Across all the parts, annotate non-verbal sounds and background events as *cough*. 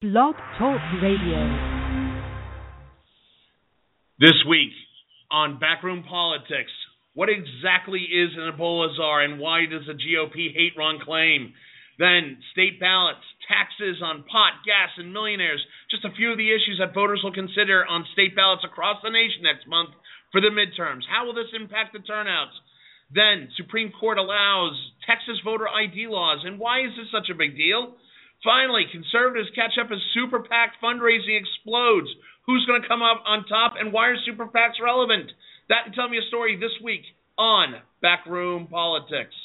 Blog Talk Radio. This week on Backroom Politics, what exactly is an Ebola czar and why does the GOP hate Ron Klain? Then, state ballots, taxes on pot, gas, and millionaires. Just a few of the issues that voters will consider on state ballots across the nation next month for the midterms. How will this impact the turnouts? Then, Supreme Court allows Texas voter ID laws, and why is this such a big deal? Finally, conservatives catch up as super PAC fundraising explodes. Who's going to come up on top, and why are super PACs relevant? That and tell me a story this week on Backroom Politics.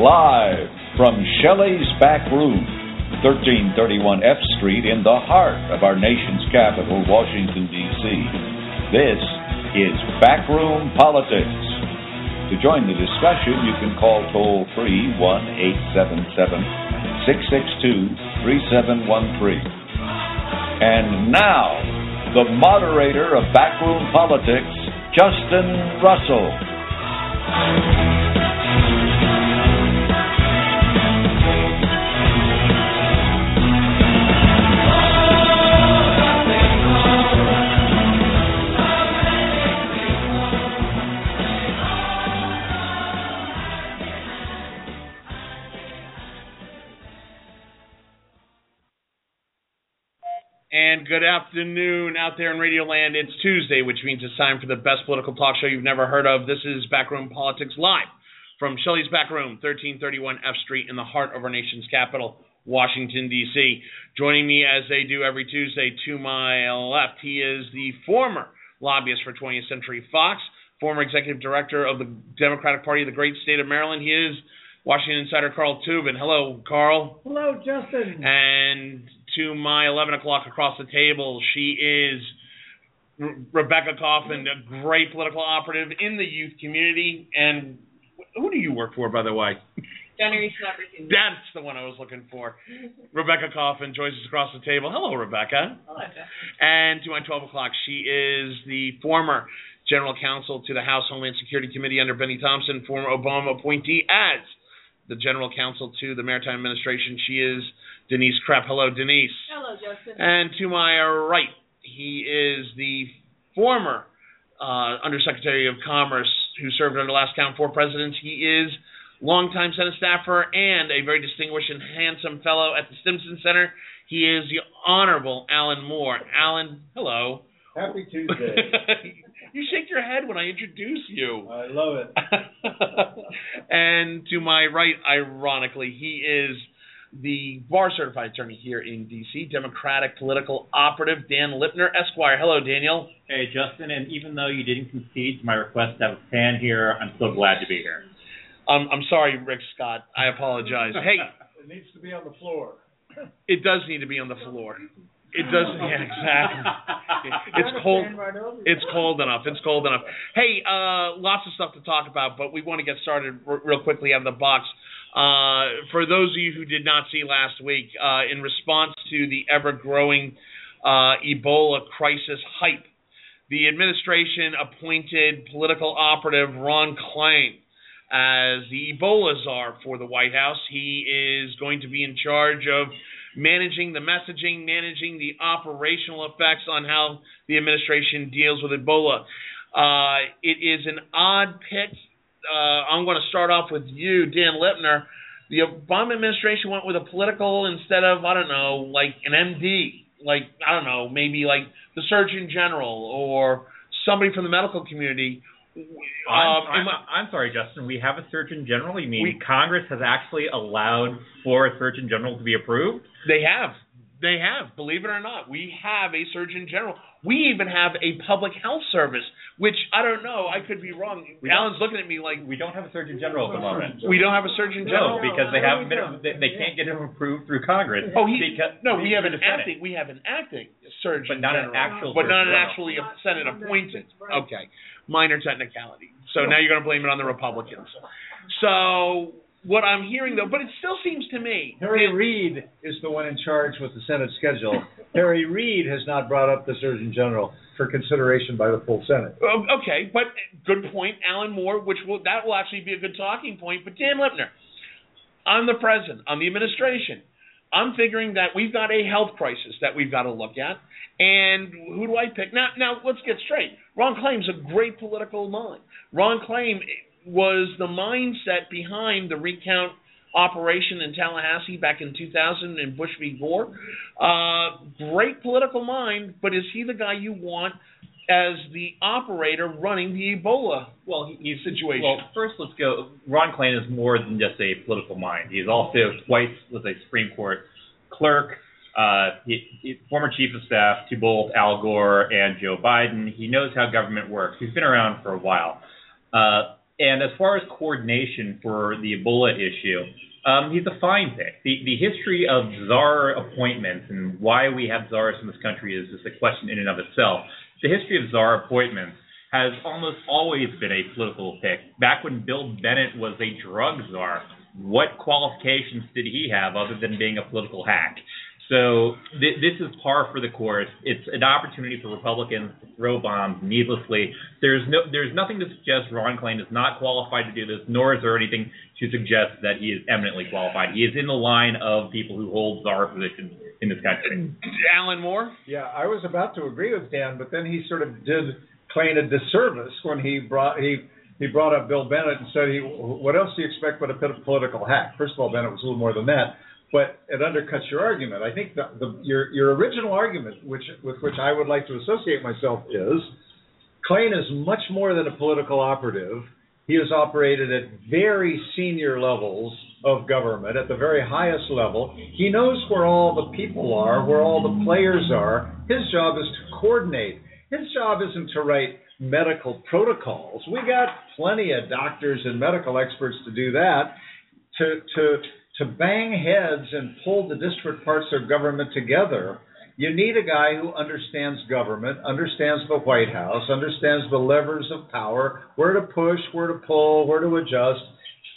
Live from Shelley's Back Room, 1331 F Street, in the heart of our nation's capital, Washington, D.C. This is Backroom Politics. To join the discussion, you can call toll free 1 877 662 3713. And now, the moderator of Backroom Politics, Justin Russell. And good afternoon out there in Radio Land. It's Tuesday, which means it's time for the best political talk show you've never heard of. This is Backroom Politics Live from Shelley's Back Room, 1331 F Street, in the heart of our nation's capital, Washington, D.C. Joining me as they do every Tuesday to my left, he is the former lobbyist for 20th Century Fox, former executive director of the Democratic Party of the great state of Maryland. He is Washington Insider Carl Tubin. Hello, Carl. Hello, Justin. And to my 11 o'clock across the table, she is Re- Rebecca Coffin, a great political operative in the youth community. And who do you work for, by the way? Generation Opportunity. That's the one I was looking for. Rebecca Coffin joins us across the table. Hello, Rebecca. Hello, Jeff. And to my 12 o'clock, she is the former general counsel to the House Homeland Security Committee under Benny Thompson, former Obama appointee as the general counsel to the Maritime Administration. She is Denise Krepp. Hello, Denise. Hello, Justin. And to my right, he is the former uh, Undersecretary of Commerce who served under last count four presidents. He is longtime Senate staffer and a very distinguished and handsome fellow at the Stimson Center. He is the Honorable Alan Moore. Alan, hello. Happy *laughs* Tuesday. you shake your head when I introduce you. I love it. *laughs* and to my right, ironically, he is the bar certified attorney here in D.C., Democratic political operative Dan Lipner, Esquire. Hello, Daniel. Hey, Justin, and even though you didn't concede to my request to have a fan here, I'm still glad to be here. Um, I'm sorry, Rick Scott. I apologize. hey, *laughs* It needs to be on the floor. it does need to be on the floor. It does. *laughs* Yeah, exactly. It's cold. Stand right. It's cold enough. It's cold enough. Hey, uh, lots of stuff to talk about, but we want to get started r- real quickly out of the box. Uh, for those of you who did not see last week, uh, in response to the ever growing uh, Ebola crisis hype, the administration appointed political operative Ron Klain as the Ebola czar for the White House. He is going to be in charge of managing the messaging, managing the operational effects on how the administration deals with Ebola. Uh, it is an odd pick. Uh, I'm going to start off with you, Dan Lipner. The Obama administration went with a political instead of, I don't know, like an MD, like, I don't know, maybe like the Surgeon General or somebody from the medical community. I'm, Um, I'm, I'm sorry, Justin. We have a Surgeon General. You mean We- Congress has actually allowed for a Surgeon General to be approved? They have. They have. Believe it or not, we have a Surgeon General. We even have a public health service, which I don't know. I could be wrong. We Alan's looking at me like We don't have a Surgeon General at the moment. we don't have a Surgeon No, General. because they haven't been. They, they can't get him approved through Congress. Oh, he because, no. We have an through Senate. acting. We have an acting Surgeon But not an actual but not an actually a Senate appointed. Right. Okay, minor technicality. So now you're going to blame it on the Republicans. So what I'm hearing though, but it still seems to me Harry that- Reid is the one in charge with the Senate schedule. Harry Reid has not brought up the Surgeon General for consideration by the full Senate. Oh, okay, but good point, Alan Moore, which will that will actually be a good talking point. But Dan Lipner, I'm the president, I'm the administration. I'm figuring that we've got a health crisis that we've got to look at, and who do I pick? Now, now let's get straight. Ron Klain's a great political mind. Ron Claim was the mindset behind the recount operation in Tallahassee back in 2000 in Bush v. Gore. Uh, great political mind, but is he the guy you want as the operator running the Ebola Well, he, situation? Well, first let's go. Ron Klain is more than just a political mind. He's also twice was a Supreme Court clerk. Uh, he, he, former chief of staff to both Al Gore and Joe Biden. He knows how government works. He's been around for a while. Uh, and as far as coordination for the Ebola issue, um, he's a fine pick. The the history of czar appointments and why we have czars in this country is just a question in and of itself. The history of czar appointments has almost always been a political pick. Back when Bill Bennett was a drug czar, what qualifications did he have other than being a political hack? So th- this is par for the course. It's an opportunity for Republicans to throw bombs needlessly. There's no, there's nothing to suggest Ron Klain is not qualified to do this, nor is there anything to suggest that he is eminently qualified. He is in the line of people who hold czar positions in this country. Alan Moore? Yeah, I was about to agree with Dan, but then he sort of did Klain a disservice when he brought he he brought up Bill Bennett and said he what else do you expect but a bit of political hack? First of all, Bennett was a little more than that, but it undercuts your argument. I think the, the your your original argument, which with which I would like to associate myself, is Klain is much more than a political operative. He has operated at very senior levels of government, at the very highest level. He knows where all the people are, where all the players are. His job is to coordinate. His job isn't to write medical protocols. We got plenty of doctors and medical experts to do that. To to to bang heads and pull the disparate parts of government together, you need a guy who understands government, understands the White House, understands the levers of power, where to push, where to pull, where to adjust.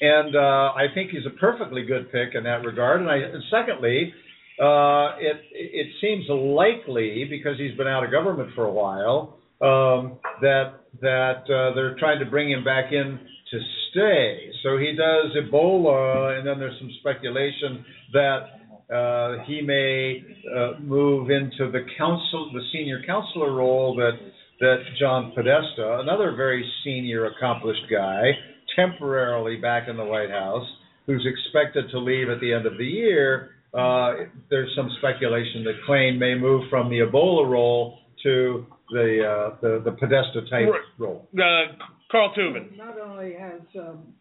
And uh, I think he's a perfectly good pick in that regard. And, I, and secondly, uh, it it seems likely because he's been out of government for a while um, that that uh, they're trying to bring him back in to stay. So he does Ebola, and then there's some speculation that uh, he may uh, move into the council, the senior counselor role that that John Podesta, another very senior, accomplished guy, temporarily back in the White House, who's expected to leave at the end of the year. Uh, there's some speculation that Klain may move from the Ebola role to the uh, the, the Podesta type Right. role. Uh, Carl Tubin. Not only has um,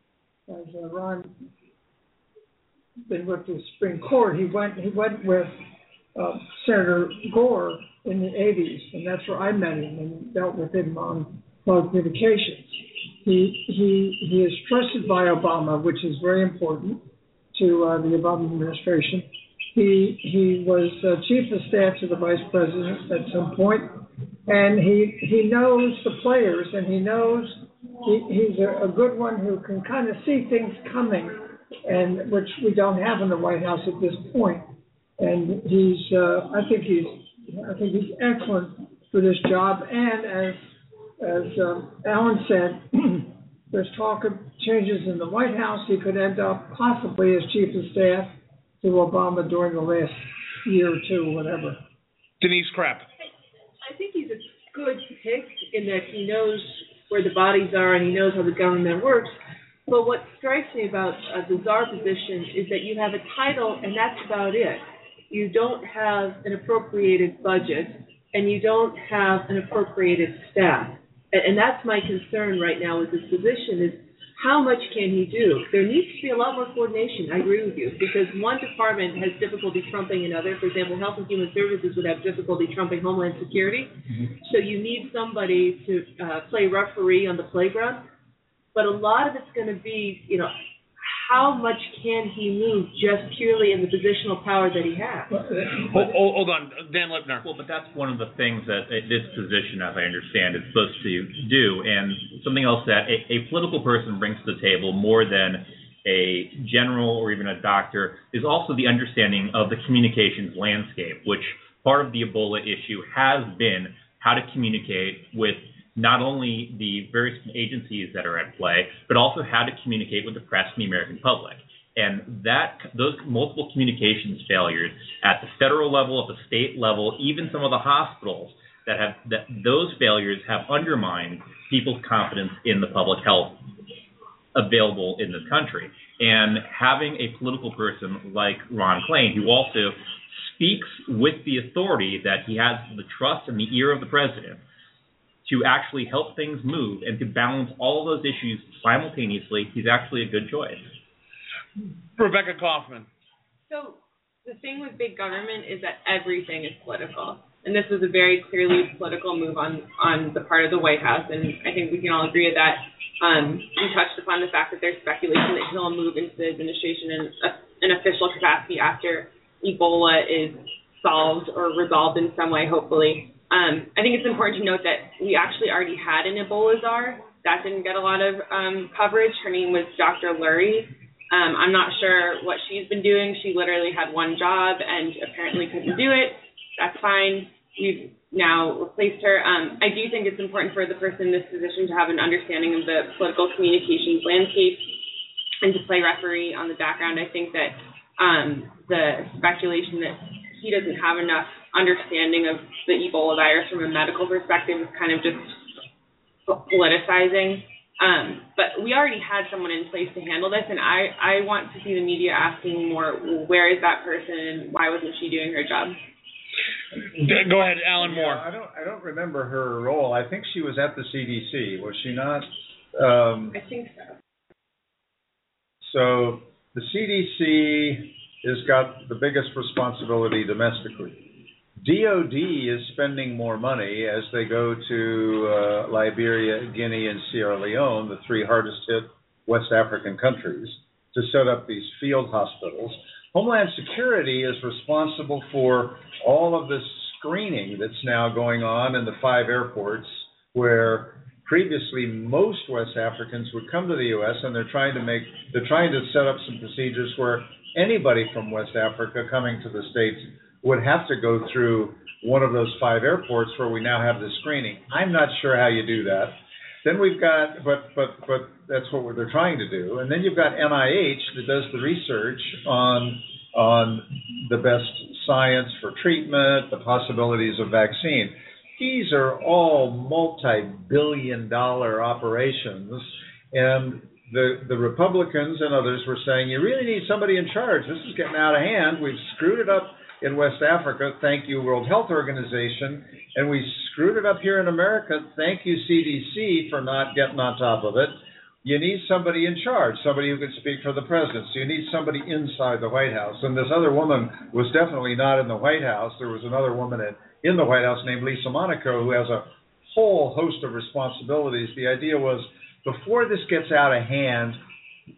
has uh, Ron been with the Supreme Court, he went he went with uh, Senator Gore in the '80s, and that's where I met him and dealt with him on telecommunications. He he he is trusted by Obama, which is very important to uh, the Obama administration. He he was uh, chief of staff to the vice president at some point, and he he knows the players, and he knows he, he's a, a good one who can kind of see things coming, and which we don't have in the White House at this point. And he's uh, I think he's I think he's excellent for this job. And as as um, Alan said, *clears throat* there's talk of changes in the White House. He could end up possibly as chief of staff to Obama during the last year or two, whatever. Denise Krepp. I think he's a good pick in that he knows where the bodies are and he knows how the government works. But what strikes me about uh, the czar position is that you have a title and that's about it. You don't have an appropriated budget and you don't have an appropriated staff. And, and that's my concern right now with this position is how much can he do? There needs to be a lot more coordination. I agree with you because one department has difficulty trumping another. For example, Health and Human Services would have difficulty trumping Homeland Security. So you need somebody to uh, play referee on the playground. But a lot of it's going to be, you know, how much can he move just purely in the positional power that he has? Hold, hold, hold on, Dan Lipner. Well, but that's one of the things that uh, this position, as I understand, is supposed to do. And something else that a, a political person brings to the table more than a general or even a doctor is also the understanding of the communications landscape, which part of the Ebola issue has been how to communicate with not only the various agencies that are at play, but also how to communicate with the press and the American public. And that those multiple communications failures at the federal level, at the state level, even some of the hospitals that have that those failures have undermined people's confidence in the public health available in this country. And having a political person like Ron Klain, who also speaks with the authority that he has the trust and the ear of the president to actually help things move and to balance all of those issues simultaneously, he's actually a good choice. Rebecca Kaufman. So the thing with big government is that everything is political. And this was a very clearly political move on on the part of the White House, and I think we can all agree with that. Um, we touched upon the fact that there's speculation that he'll move into the administration in a, an official capacity after Ebola is solved or resolved in some way, hopefully. Um, I think it's important to note that we actually already had an Ebola czar. That didn't get a lot of um, coverage. Her name was Dr. Lurie. Um, I'm not sure what she's been doing. She literally had one job and apparently couldn't do it. That's fine. We've now replaced her. Um, I do think it's important for the person in this position to have an understanding of the political communications landscape and to play referee on the background. I think that um, the speculation that he doesn't have enough understanding of the Ebola virus from a medical perspective is kind of just politicizing. Um, but we already had someone in place to handle this, and I, I want to see the media asking more, where is that person? Why wasn't she doing her job? Go ahead, Alan Moore. Yeah, I don't I don't remember her role. I think she was at the CDC, was she not? Um, I think so. So the CDC has got the biggest responsibility domestically. DOD is spending more money as they go to uh, Liberia, Guinea, and Sierra Leone, the three hardest hit West African countries, to set up these field hospitals. Homeland Security is responsible for all of this screening that's now going on in the five airports where previously most West Africans would come to the U.S. and they're trying to make they're trying to set up some procedures where anybody from West Africa coming to the states would have to go through one of those five airports where we now have the screening. I'm not sure how you do that. Then we've got, but but but that's what they're trying to do. And then you've got NIH that does the research on on the best science for treatment, the possibilities of vaccine. These are all multi-billion-dollar operations, and the the Republicans and others were saying you really need somebody in charge. This is getting out of hand. We've screwed it up in West Africa. Thank you, World Health Organization. And we screwed it up here in America. Thank you, CDC, for not getting on top of it. You need somebody in charge, somebody who can speak for the president. So you need somebody inside the White House. And this other woman was definitely not in the White House. There was another woman in, in the White House named Lisa Monaco who has a whole host of responsibilities. The idea was before this gets out of hand,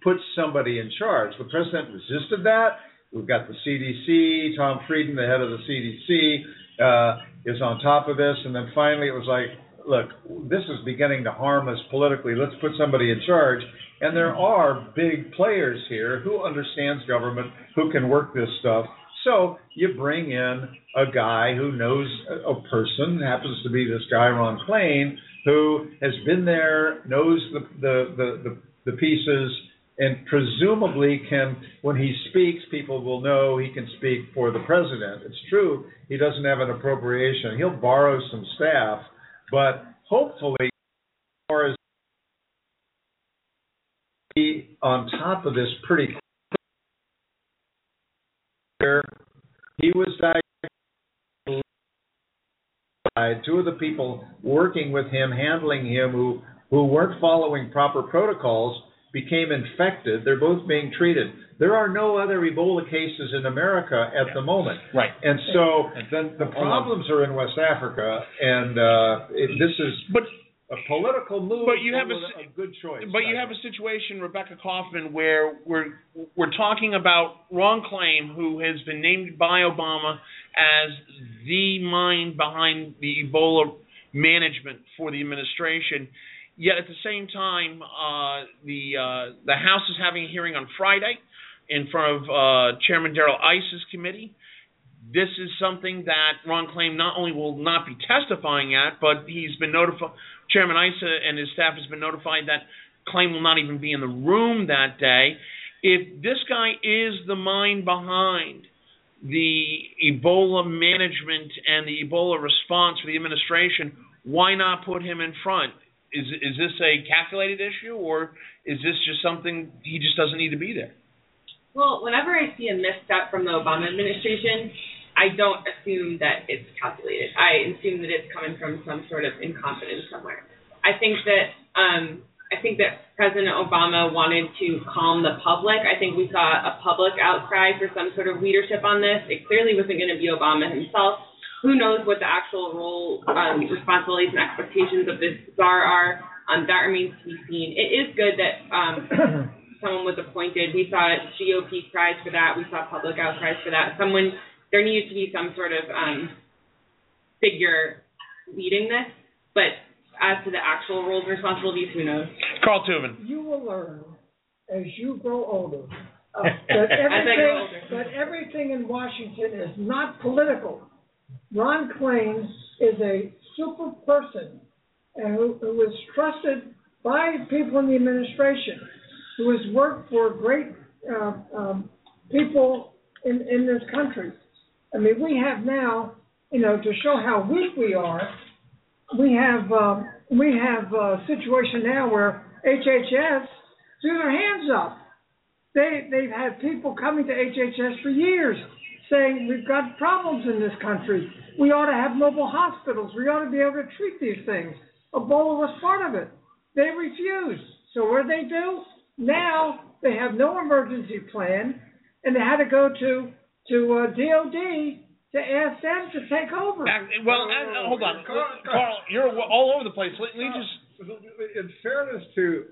put somebody in charge. The president resisted that. We've got the CDC. Tom Frieden, the head of the CDC, uh, is on top of this. And then finally, it was like, look, this is beginning to harm us politically. Let's put somebody in charge. And there are big players here who understands government, who can work this stuff. So you bring in a guy who knows a person, happens to be this guy Ron Klain, who has been there, knows the the the, the, the pieces, and presumably can, when he speaks, people will know he can speak for the president. It's true he doesn't have an appropriation. He'll borrow some staff, but hopefully, or as be on top of this pretty. clear He was diagnosed. Two of the people working with him, handling him, who who weren't following proper protocols became infected. They're both being treated. There are no other Ebola cases in America at the moment. Right. And so then the problems are in West Africa, and uh, it, this is But a political move. But you have a a, good choice. But you have a situation, Rebecca Kaufman, where we're we're talking about Ron Klain, who has been named by Obama as the mind behind the Ebola management for the administration. Yet at the same time, uh, the uh, the House is having a hearing on Friday in front of uh, Chairman Darrell Issa's committee. This is something that Ron Klain not only will not be testifying at, but he's been notified. Chairman Issa and his staff has been notified that Klain will not even be in the room that day. If this guy is the mind behind the Ebola management and the Ebola response for the administration, why not put him in front? Is is this a calculated issue, or is this just something he just doesn't need to be there? Well, whenever I see a misstep from the Obama administration, I don't assume that it's calculated. I assume that it's coming from some sort of incompetence somewhere. I think that um, I think that President Obama wanted to calm the public. I think we saw a public outcry for some sort of leadership on this. It clearly wasn't going to be Obama himself. Who knows what the actual role, um, responsibilities, and expectations of this czar are? Um, that remains to be seen. It is good that um, *clears throat* someone was appointed. We saw GOP cries for that. We saw public outcries for that. Someone there needs to be some sort of um, figure leading this. But as to the actual roles and responsibilities, who knows? Carl Tubin. You will learn as you grow older uh, *laughs* that everything grow older. that everything in Washington is not political. Ron Klain is a super person and who, who is trusted by people in the administration, who has worked for great uh, um, people in, in this country. I mean, we have now, you know, to show how weak we are, we have um, we have a situation now where HHS threw their hands up. They they've had people coming to HHS for years saying we've got problems in this country. We ought to have mobile hospitals. We ought to be able to treat these things. Ebola was part of it. They refused. So what did they do? Now they have no emergency plan, and they had to go to to uh, DOD to ask them to take over. Uh, well, uh, hold on, Carl- Carl, you're all over the place. Let me just. In fairness to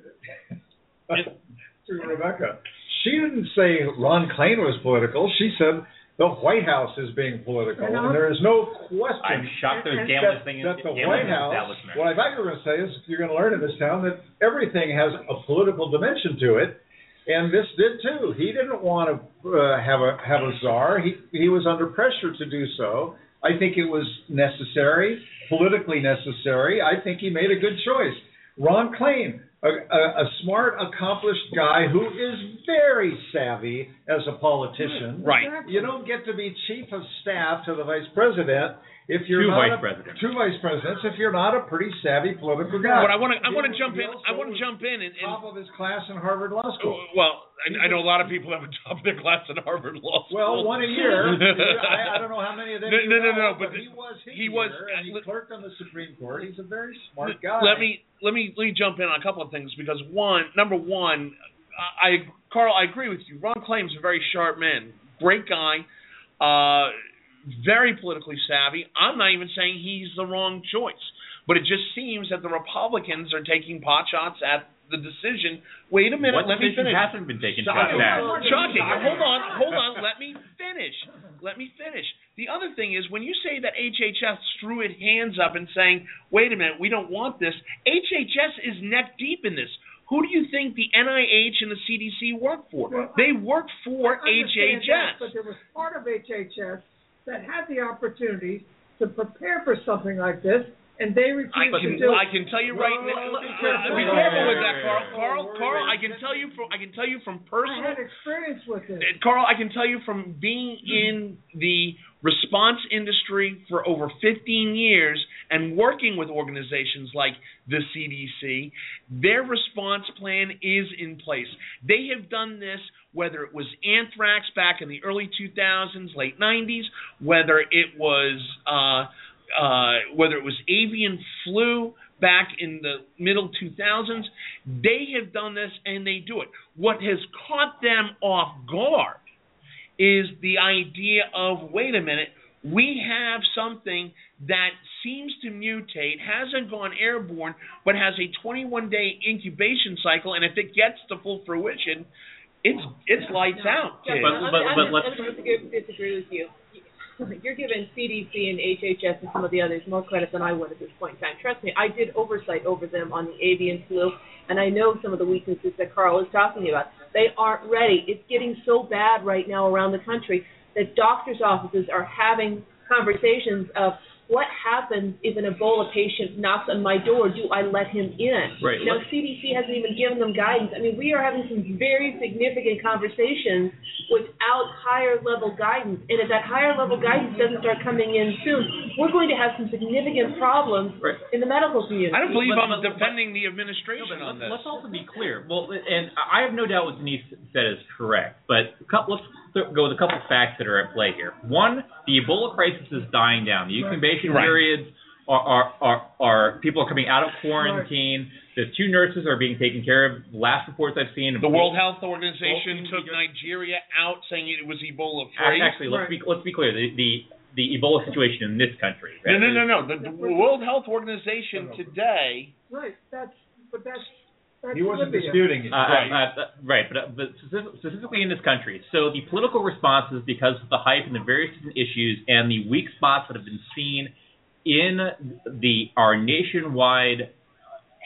to Rebecca, she didn't say Ron Klain was political. She said the White House is being political, And and there is no question. I'm shocked there's gambling that, thing in that the White House, what I thought you were going to say is you're going to learn in this town that everything has a political dimension to it, and this did too. He didn't want to uh, have a have a czar. He he was under pressure to do so. I think it was necessary, politically necessary. I think he made a good choice. Ron Klain, a, a, a smart, accomplished guy who is very savvy as a politician. Right. You don't get to be chief of staff to the vice president if you're Two not vice a, presidents. two vice presidents if you're not a pretty savvy political guy. But I want to. I want to jump in. I want to jump in and. and top of his class in Harvard Law School. well, I, I know a lot of people have a top of their class at Harvard Law School. Well, one a year. *laughs* I, I don't know how many of them. No, no, no, know, no, but he was. he was- and he let- clerked on the Supreme Court. He's a very smart guy. Let me let me let me jump in on a couple of things because one, number one, I Carl, I agree with you. Ron Klain's a very sharp man, great guy, uh, very politically savvy. I'm not even saying he's the wrong choice, but it just seems that the Republicans are taking pot shots at the decision. Wait a minute, what let me decision finish. hasn't been taken Shocking. about? Shocking. Hold on, hold on. Let me finish. Let me finish. The other thing is when you say that HHS threw its hands up and saying, "Wait a minute, we don't want this." HHS is neck deep in this. Who do you think the NIH and the CDC work for? Well, they work for I understand that, HHS. But there was part of HHS that had the opportunity to prepare for something like this, and they refused I to can do I can tell you right Whoa, now. whoa, be uh, careful. Be careful whoa, with that, whoa, Carl. whoa, Carl, whoa, Carl, I can tell you from I can tell you from I personal had experience with this. Carl, I can tell you from being in the response industry for over 15 years and working with organizations like the CDC, their response plan is in place. They have done this whether it was anthrax back in the early 2000s, late 90s, whether it was uh, uh, whether it was avian flu back in the middle 2000s, they have done this and they do it. What has caught them off guard is the idea of wait a minute, we have something that seems to mutate, hasn't gone airborne, but has a 21 day incubation cycle, and if it gets to full fruition, it's it's lights out. Yeah, kids. But- let me- but- I'm but just- let's- I'm just disagree, disagree with you. *laughs* you're giving CDC and HHS and some of the others more credit than I would at this point in time. Trust me, I did oversight over them on the avian flu, and I know some of the weaknesses that Carl is talking about. They aren't ready. It's getting so bad right now around the country that doctors' offices are having conversations of what happens if an Ebola patient knocks on my door? Do I let him in? Right. Now, CDC hasn't even given them guidance. I mean, we are having some very significant conversations without higher level guidance. And if that higher level guidance doesn't start coming in soon, we're going to have some significant problems Right. in the medical community. I don't believe But- I'm but- defending the administration but on let's, this. let's also be clear. Well, and I have no doubt what Denise said is correct, but a couple, let's th- go with a couple facts that are at play here. One, the Ebola crisis is dying down. The incubation Right. periods are, are, are, are people are coming out of quarantine. The two nurses are being taken care of. Last reports I've seen. The World Health Organization Well, took Nigeria out, saying it was Ebola Ac- free. Actually, let's be let's be clear. The, the the Ebola situation in this country. No, no, no, no. The, the World Health Organization today. Right, that's, but that's, that's He wasn't Libya. disputing it. Uh, Right. uh, uh, right, but, uh, but specific- specifically in this country. So the political response is because of the hype and the various different issues and the weak spots that have been seen in the our nationwide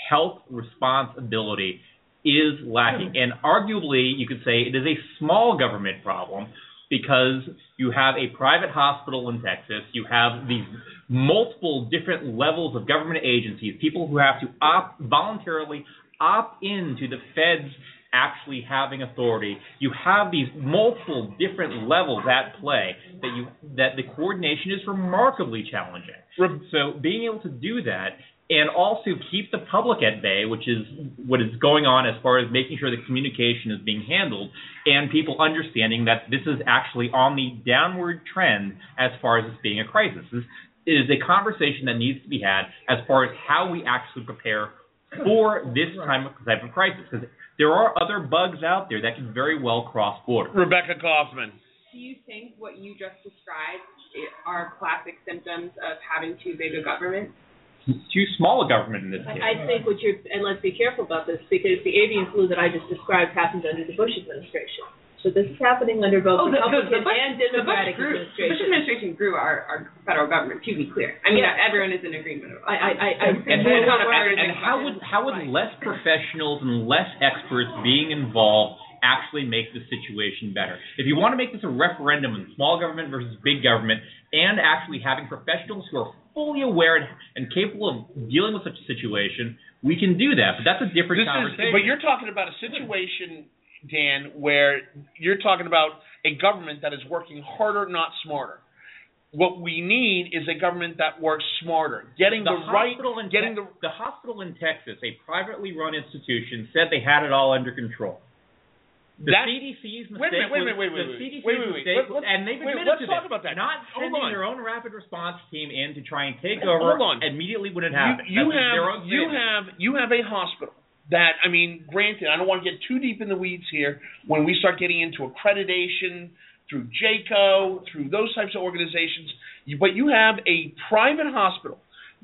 health responsibility is lacking. And arguably, you could say it is a small government problem because you have a private hospital in Texas, you have these multiple different levels of government agencies, people who have to opt voluntarily opt into the feds actually having authority. You have these multiple different levels at play that you that the coordination is remarkably challenging. So being able to do that and also keep the public at bay, which is what is going on as far as making sure the communication is being handled and people understanding that this is actually on the downward trend as far as this being a crisis. This is a conversation that needs to be had as far as how we actually prepare for this time of type of crisis because there are other bugs out there that can very well cross borders. Rebecca Kaufman. Do you think what you just described are classic symptoms of having too big a government? Too small a government in this case. I I think what you're, and let's be careful about this, because the avian flu that I just described happened under the Bush administration. So this is happening under both Oh, the, the, Republican the Bush, and the Bush Democratic grew, the Bush administration grew our, our federal government. To be clear, I mean Yeah. everyone is in agreement. I, I, I, I And, and, and, and- how would how would less professionals and less experts being involved actually make the situation better? If you want to make this a referendum on small government versus big government, and actually having professionals who are fully aware and, and capable of dealing with such a situation, we can do that. But that's a different This is, conversation. but you're talking about a situation, Dan, where you're talking about a government that is working harder, not smarter. What we need is a government that works smarter, getting the, right, in getting Tex- the the hospital in Texas, a privately run institution, said they had it all under control. The That- CDC's mistake Wait a minute, wait a minute, wait, wait, the wait, wait, wait, wait. Let- let's- and they've wait, let's to talk this, about that. not Hold sending on. their own rapid response team in to try and take Hold over on. immediately when it happened. You, you have you have you have a hospital that I mean, granted, I don't want to get too deep in the weeds here. When we start getting into accreditation through JCAHO, through those types of organizations, but you have a private hospital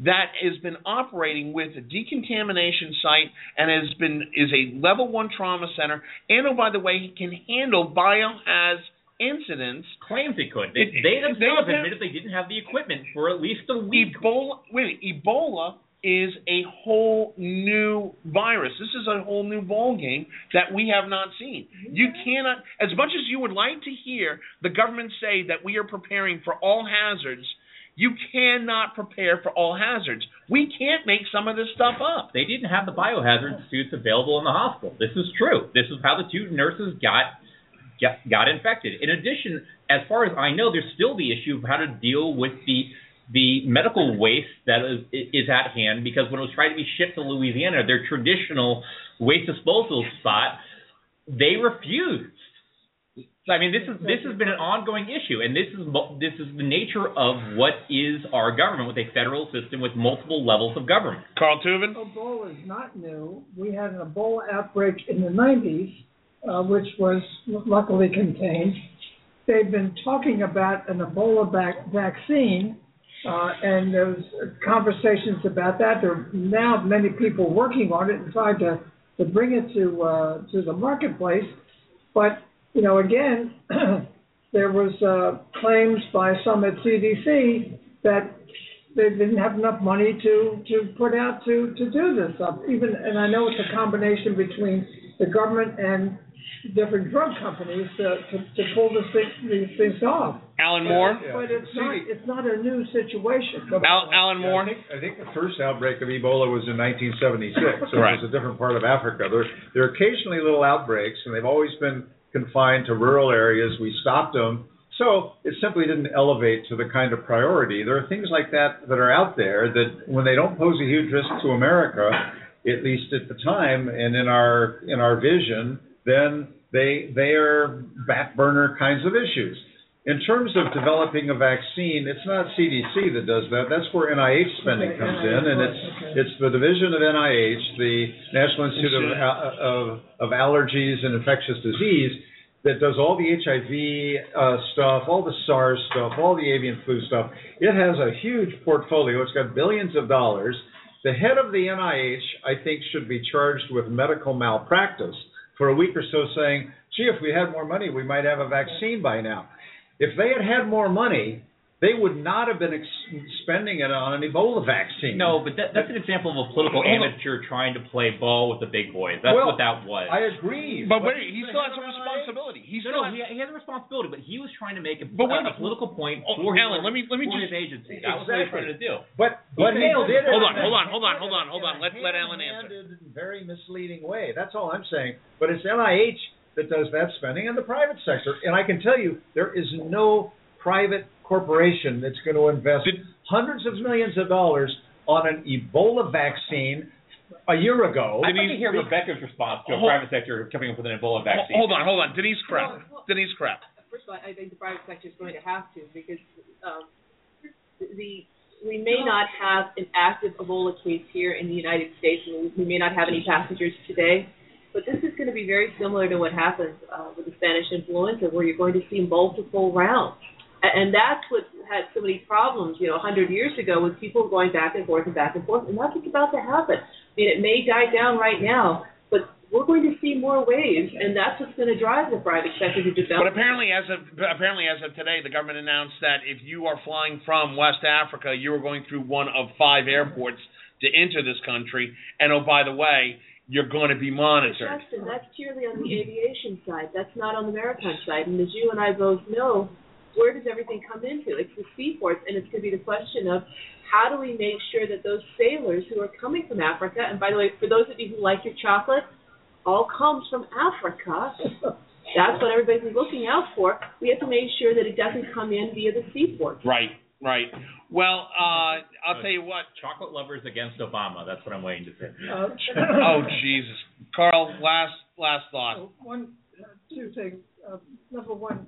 that has been operating with a decontamination site and has been is a level one trauma center, and oh by the way, can handle biohaz incidents. claims they could. They, It- they they themselves have- admitted they didn't have the equipment for at least a week. Ebola, wait, Ebola is a whole new virus. This is a whole new ball game that we have not seen. You cannot, as much as you would like to hear the government say that we are preparing for all hazards, you cannot prepare for all hazards. We can't make some of this stuff up. They didn't have the biohazard suits available in the hospital. This is true. This is how the two nurses got got, got infected. In addition, as far as I know, there's still the issue of how to deal with the the medical waste that is, is at hand because when it was trying to be shipped to Louisiana, their traditional waste disposal spot, they refused. So, I mean, this is this has been an ongoing issue, and this is this is the nature of what is our government with a federal system with multiple levels of government. Carl Tubin? Ebola is not new. We had an Ebola outbreak in the 90s, uh, which was luckily contained. They've been talking about an Ebola vac- vaccine, uh, and there's conversations about that. There are now many people working on it and trying to, to bring it to uh, to the marketplace. But you know, again, *clears throat* there was uh, claims by some at CDC that they didn't have enough money to to put out to to do this stuff. Even and I know it's a combination between the government and different drug companies to to, to pull this thing, these things off. Alan Moore. Yeah. But it's not it's not a new situation. Al, Alan Yeah, Moore. I think, I think the first outbreak of Ebola was in 1976, so Right. it was a different part of Africa. There, there are occasionally little outbreaks, and they've always been confined to rural areas. We stopped them, so it simply didn't elevate to the kind of priority. There are things like that that are out there that, when they don't pose a huge risk to America, at least at the time and in our in our vision, then they they are back burner kinds of issues. In terms of developing a vaccine, it's not CDC that does that. That's where NIH spending Okay, comes NIH, in, and it's okay. it's the division of NIH, the National Institute of, of of Allergies and Infectious Disease, that does all the HIV uh, stuff, all the SARS stuff, all the avian flu stuff. It has a huge portfolio. It's got billions of dollars. The head of the NIH, I think, should be charged with medical malpractice for a week or so, saying, "Gee, if we had more money, we might have a vaccine by now." If they had had more money, they would not have been ex- spending it on an Ebola vaccine. No, but that, that's an example of a political Hold amateur trying to play ball with the big boys. That's Well, what that was. I agree. But What wait, he still has a responsibility. He no, still no, has. he, he has a responsibility, but he was trying to make a, But wait a a, political point Oh, for, Alan, his, let me- let me for just- his agency. That was what he was trying to do. But but he failed. did it. Hold on, hold on, hold on, hold on, hold on. in a Let- let Alan answer. hand-handed, Very misleading way. That's all I'm saying. But it's NIH that does that spending and the private sector. And I can tell you, there is no private corporation that's going to invest Did- hundreds of millions of dollars on an Ebola vaccine a year ago. I'd like to hear Rebecca's response to a Hold- private sector coming up with an Ebola vaccine. Hold on, hold on. Denise Krepp. Well, well- Denise Krepp. First of all, I think the private sector is going to have to because um, the we may not have an active Ebola case here in the United States, and we may not have any passengers today. But this is going to be very similar to what happened uh, with the Spanish influenza, where you're going to see multiple rounds, A- and that's what had so many problems. You know, a 100 years ago, with people going back and forth and back and forth, and that's what's about to happen. I mean, it may die down right now, but we're going to see more waves, and that's what's going to drive the private sector to develop. But apparently, as of apparently as of today, the government announced that if you are flying from West Africa, you are going through one of five airports to enter this country. And oh, by the way, you're going to be monitored. Justin, that's purely on the aviation side. That's not on the maritime side. And as you and I both know, where does everything come into? It's the seaports, and it's going to be the question of how do we make sure that those sailors who are coming from Africa, and by the way, for those of you who like your chocolate, all comes from Africa. *laughs* That's what everybody's looking out for. We have to make sure that it doesn't come in via the seaport. Right, right. Well, uh, I'll tell you what. Chocolate lovers against Obama. That's what I'm waiting to say. Uh, *laughs* Oh Jesus, Carl. Last last thought. Uh, One, uh, two things. Uh, number one,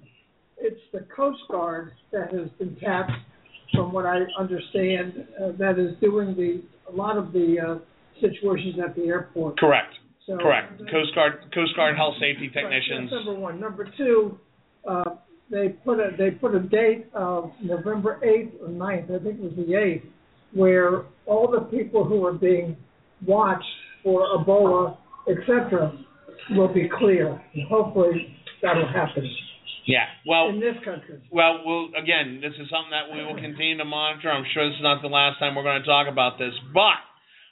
it's the Coast Guard that has been tapped, from what I understand, uh, that is doing the a lot of the uh, situations at the airport. Correct. So, Correct. Coast Guard Coast Guard health safety technicians. That's number one. Number two, uh, they put a they put a date of November eighth or 9th, I think it was the eighth, where all the people who are being watched for Ebola, etc., will be clear. And hopefully that'll happen Yeah. Well, in this country. Well, we'll again, this is something that we will continue to monitor. I'm sure this is not the last time we're going to talk about this, but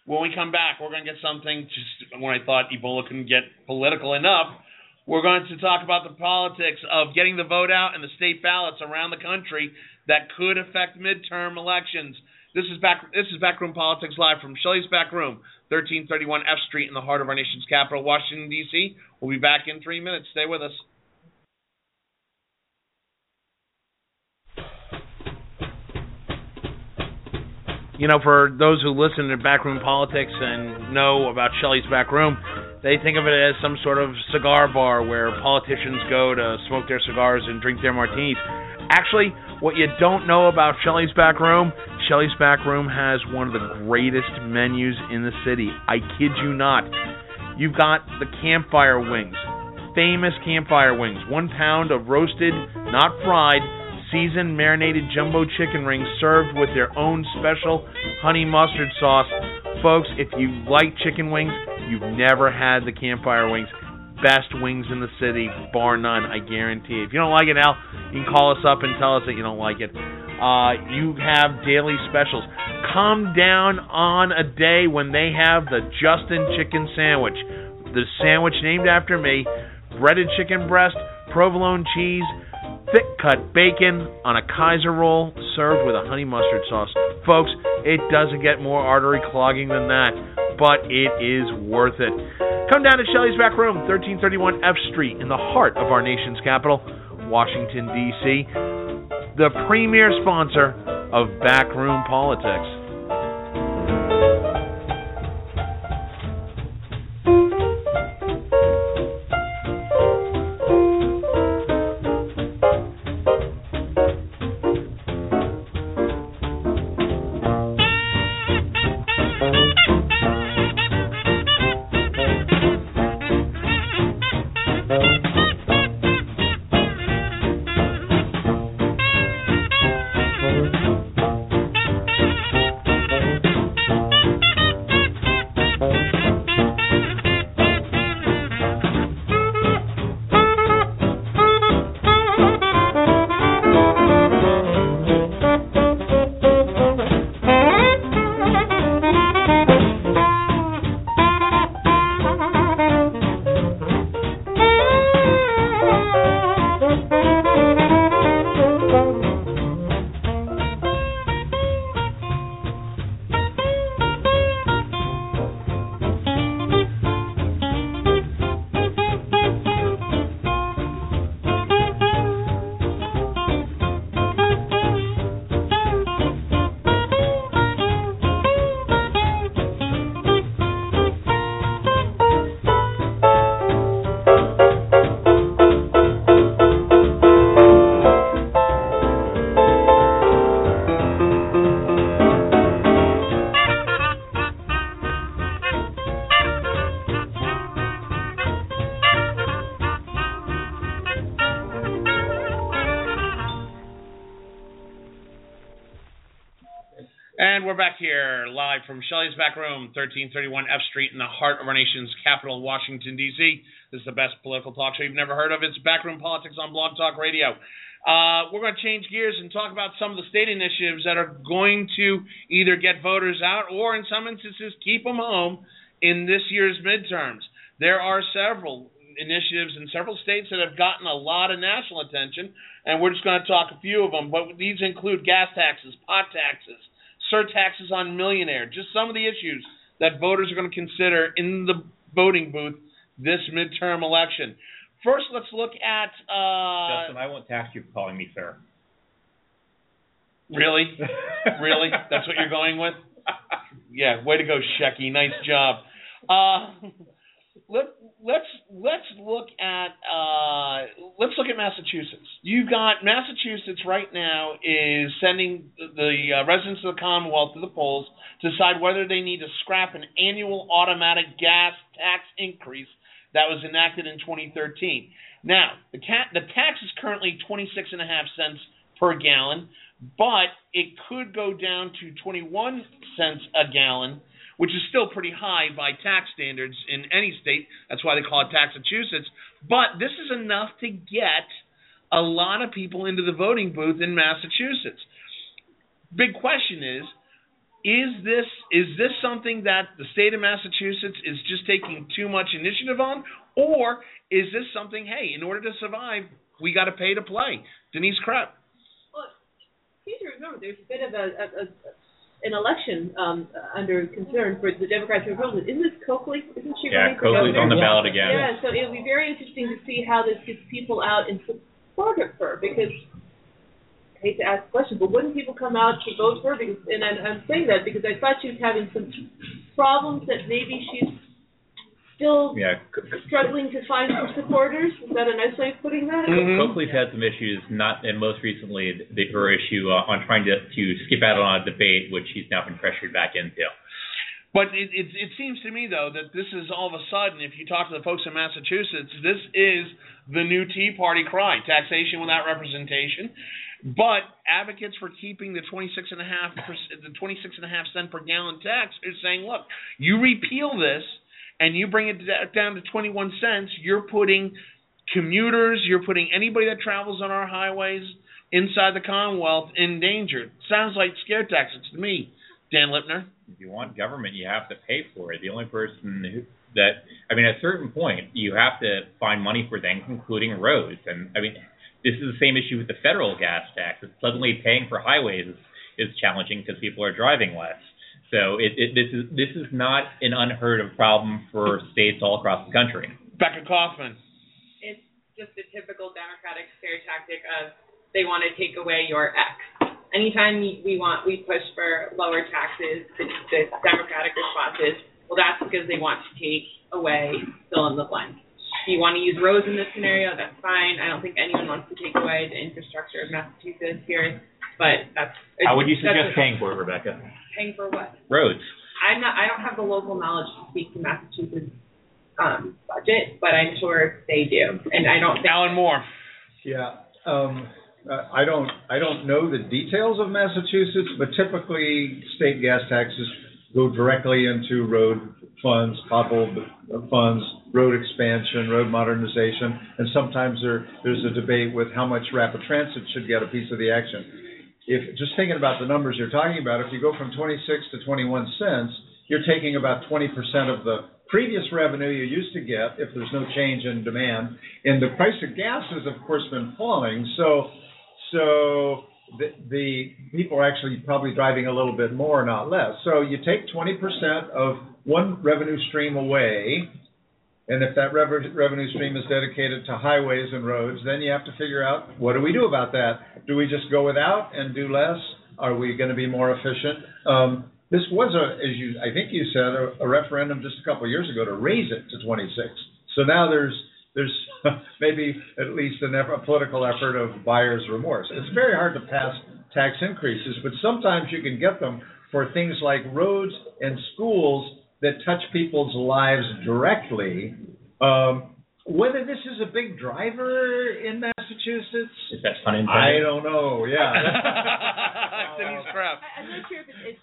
when we come back, we're going to get something. Just when I thought Ebola couldn't get political enough, we're going to talk about the politics of getting the vote out and the state ballots around the country that could affect midterm elections. This is back. This is Backroom Politics live from Shelley's Back Room, 1331 F Street in the heart of our nation's capital, Washington D.C. We'll be back in three minutes. Stay with us. You know, for those who listen to Backroom Politics and know about Shelley's Back Room, they think of it as some sort of cigar bar where politicians go to smoke their cigars and drink their martinis. Actually, what you don't know about Shelley's Back Room, Shelley's Back Room has one of the greatest menus in the city. I kid you not. You've got the campfire wings, famous campfire wings, one pound of roasted, not fried, seasoned marinated jumbo chicken rings served with their own special honey mustard sauce. Folks, if you like chicken wings, you've never had the campfire wings. best wings in the city, bar none. I guarantee. If you don't like it, Al, you can call us up and tell us that you don't like it. Uh, you have daily specials. Come down on a day when they have the Justin Chicken Sandwich, the sandwich named after me, breaded chicken breast, provolone cheese, thick cut bacon on a Kaiser roll served with a honey mustard sauce. Folks, it doesn't get more artery clogging than that, but it is worth it. Come down to Shelley's Back Room, 1331 F Street, in the heart of our nation's capital, Washington, D.C., the premier sponsor of Backroom Politics. Live from Shelley's Back Room, 1331 F Street, in the heart of our nation's capital, Washington, D.C. This is the best political talk show you've never heard of. It's Backroom Politics on Blog Talk Radio. Uh, we're going to change gears and talk about some of the state initiatives that are going to either get voters out or, in some instances, keep them home in this year's midterms. There are several initiatives in several states that have gotten a lot of national attention, and we're just going to talk a few of them. But these include gas taxes, pot taxes, surtaxes on millionaire, just some of the issues that voters are going to consider in the voting booth this midterm election. First, let's look at. Uh, Justin, I won't tax you for calling me sir. Really? *laughs* really? That's what you're going with? Yeah, way to go, Shecky. Nice job. Uh, *laughs* let let's let's look at uh, let's look at Massachusetts. You've got Massachusetts right now is sending the, uh, residents of the Commonwealth to the polls to decide whether they need to scrap an annual automatic gas tax increase that was enacted in 2013. Now, the the tax is currently 26 and a half cents per gallon, but it could go down to 21 cents a gallon which is still pretty high by tax standards in any state. That's why they call it Taxachusetts. But this is enough to get a lot of people into the voting booth in Massachusetts. Big question is is this is this something that the state of Massachusetts is just taking too much initiative on or is this something hey in order to survive we got to pay to play Denise Krepp Well, you remember there's a bit of a, a, a an election um, under concern for the Democrats and Republicans. Isn't this Coakley? Isn't she Yeah, running for Coakley's governor? on the ballot again. Yeah, so it'll be very interesting to see how this gets people out in support of her because I hate to ask the question, but wouldn't people come out to vote for her? Because, and I'm, I'm saying that because I thought she was having some problems that maybe she's still Yeah, C- C- struggling to find some supporters. Is that a nice way of putting that? Mhm. Coakley's had some issues, not and most recently the, her issue uh, on trying to to skip out on a debate, which she's now been pressured back into. But it, it it seems to me though that this is all of a sudden, if you talk to the folks in Massachusetts, this is the new Tea Party cry: taxation without representation. But advocates for keeping the 26 and a half perc- the 26 and a half cent per gallon tax are saying, look, you repeal this, and you bring it down to 21 cents, you're putting commuters, you're putting anybody that travels on our highways inside the Commonwealth in danger. Sounds like scare tactics to me, Dan Lipner. If you want government, you have to pay for it. The only person who, that I mean, at a certain point, you have to find money for things, including roads. And I mean, this is the same issue with the federal gas tax. It's suddenly paying for highways is, is challenging because people are driving less. So it, it, this is this is not an unheard of problem for states all across the country. Becca Kaufman. It's just a typical Democratic scare tactic of they want to take away your X. Anytime we want, we push for lower taxes. The, the Democratic response is, well, that's because they want to take away fill in the blank. If you want to use roads in this scenario, that's fine. I don't think anyone wants to take away the infrastructure of Massachusetts here, but that's. How would you that's suggest a- paying for it, Rebecca? Paying for what? Roads. I'm not. I don't have the local knowledge to speak to Massachusetts um, budget, but I'm sure they do, and I don't think. Alan Moore. Yeah, um, I don't, I don't know the details of Massachusetts, but typically state gas taxes go directly into road funds, pothole funds, road expansion, road modernization, and sometimes there, there's a debate with how much rapid transit should get a piece of the action. If, just thinking about the numbers you're talking about, if you go from 26 to 21 cents, you're taking about 20% of the previous revenue you used to get if there's no change in demand. And the price of gas has, of course, been falling. So, so the, the people are actually probably driving a little bit more, not less. So you take 20% of one revenue stream away, and if that rev- revenue stream is dedicated to highways and roads, then you have to figure out what do we do about that? Do we just go without and do less? Are we going to be more efficient? Um, this was a, as you, I think you said, a, a referendum just a couple of years ago to raise it to 26. So now there's there's *laughs* maybe at least an effort, a political effort of buyer's remorse. It's very hard to pass tax increases, but sometimes you can get them for things like roads and schools that touch people's lives directly. Um, whether this is a big driver in Massachusetts, Is that pun I don't know. Yeah. *laughs* Denise Krepp. I- I'm not sure if it's, it's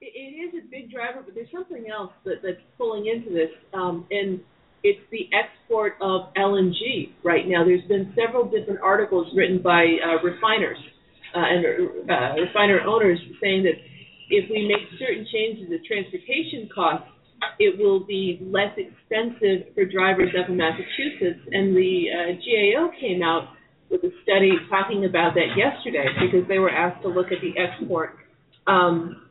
it, it is a big driver, but there's something else that, that's pulling into this, um, and it's the export of LNG right now. There's been several different articles written by uh, refiners uh, and uh, refiner owners saying that if we make certain changes to transportation costs, it will be less expensive for drivers up in Massachusetts. And the uh, GAO came out with a study talking about that yesterday because they were asked to look at the export. Um,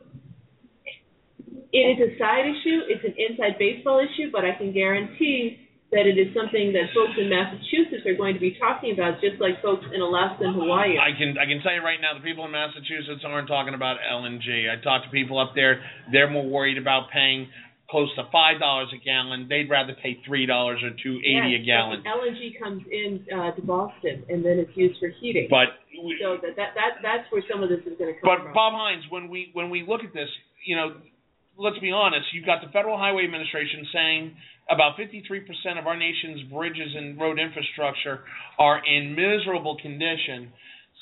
it is a side issue. It's an inside baseball issue, but I can guarantee that it is something that folks in Massachusetts are going to be talking about, just like folks in Alaska and Hawaii. I can I can tell you right now, the people in Massachusetts aren't talking about LNG. I talked to people up there; they're more worried about paying close to five dollars a gallon. They'd rather pay three dollars or two eighty a gallon. LNG comes in uh, to Boston, and then it's used for heating. But we, so that, that that that's where some of this is going to come But from. Bob Hines, when we when we look at this, you know, let's be honest. You've got the Federal Highway Administration saying about 53% of our nation's bridges and road infrastructure are in miserable condition.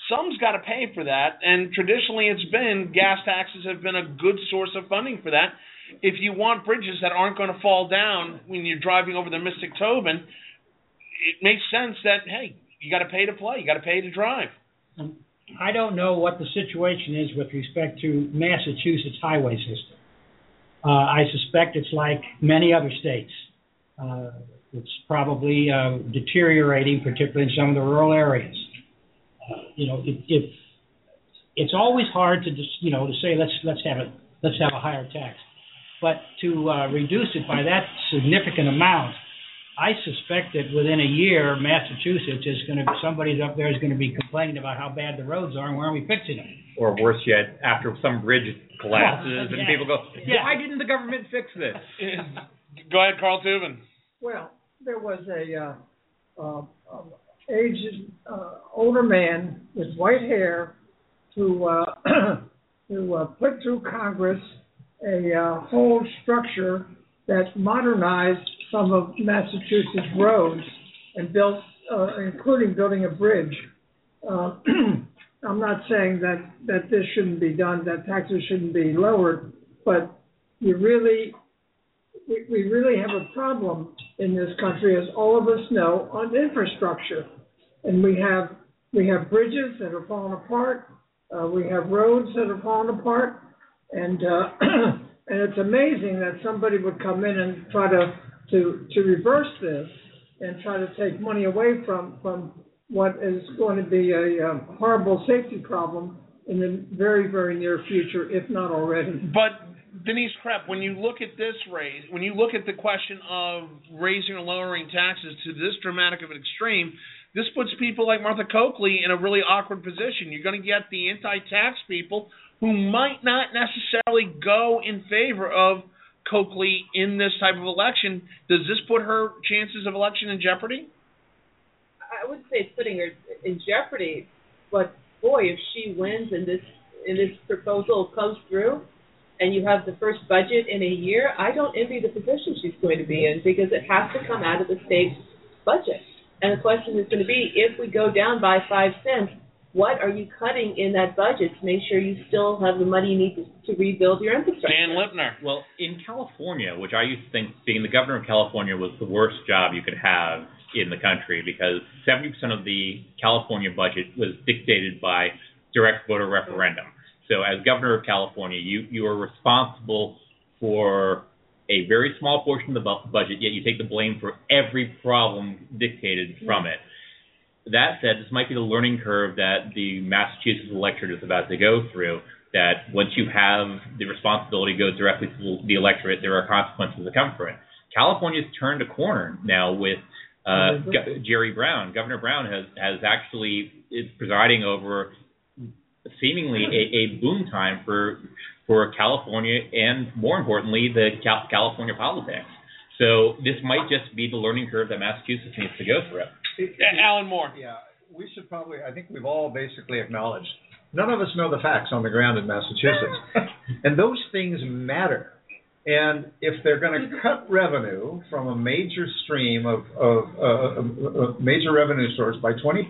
Some's got to pay for that, and traditionally it's been gas taxes have been a good source of funding for that. If you want bridges that aren't going to fall down when you're driving over the Mystic Tobin, it makes sense that hey, you got to pay to play, you got to pay to drive. I don't know what the situation is with respect to Massachusetts highway system. Uh, I suspect it's like many other states. Uh, it's probably uh, deteriorating, particularly in some of the rural areas. Uh, you know, it, it, it's always hard to just you know to say let's let's have a let's have a higher tax, but to uh, reduce it by that significant amount, I suspect that within a year, Massachusetts is going to somebody's up there is going to be complaining about how bad the roads are and where aren't we fixing them. Or worse yet, after some bridge collapses and Yeah. people go, Yeah. why didn't the government fix this? *laughs* Go ahead, Carl Tubin. Well, there was a, uh, uh, um, aged, uh, older man with white hair who, uh, *clears throat* who, uh, put through Congress a, uh, whole structure that modernized some of Massachusetts roads and built, uh, including building a bridge. Uh, *clears throat* I'm not saying that, that this shouldn't be done, that taxes shouldn't be lowered, but you really we, we really have a problem in this country, as all of us know, on infrastructure. And we have, we have bridges that are falling apart, uh, we have roads that are falling apart, and, uh, *clears throat* and it's amazing that somebody would come in and try to, to, to reverse this and try to take money away from, from what is going to be a um, horrible safety problem in the very, very near future, if not already. But Denise Krepp, when you look at this raise, when you look at the question of raising or lowering taxes to this dramatic of an extreme, this puts people like Martha Coakley in a really awkward position. You're going to get the anti-tax people who might not necessarily go in favor of Coakley in this type of election. Does this put her chances of election in jeopardy? I would say it's putting her in jeopardy, but boy, if she wins and this and this proposal comes through, and you have the first budget in a year, I don't envy the position she's going to be in because it has to come out of the state budget. And the question is going to be, if we go down by five cents, what are you cutting in that budget to make sure you still have the money you need to, to rebuild your infrastructure? Dan Lipner. Well, in California, which I used to think being the governor of California was the worst job you could have in the country because 70% of the California budget was dictated by direct voter referendum. So as governor of California, you you are responsible for a very small portion of the bu- budget, yet you take the blame for every problem dictated from it. That said, this might be the learning curve that the Massachusetts electorate is about to go through. That once you have the responsibility go directly to the electorate, there are consequences that come from it. California's turned a corner now with uh, Go- Jerry Brown. Governor Brown has has actually is presiding over seemingly a, a boom time for for California and more importantly the Cal- California politics. So this might just be the learning curve that Massachusetts needs to go through. Uh, Alan Moore. Yeah, we should probably, I think we've all basically acknowledged, none of us know the facts on the ground in Massachusetts. *laughs* and those things matter. And if they're going to cut revenue from a major stream of, of uh, a major revenue source by 20%,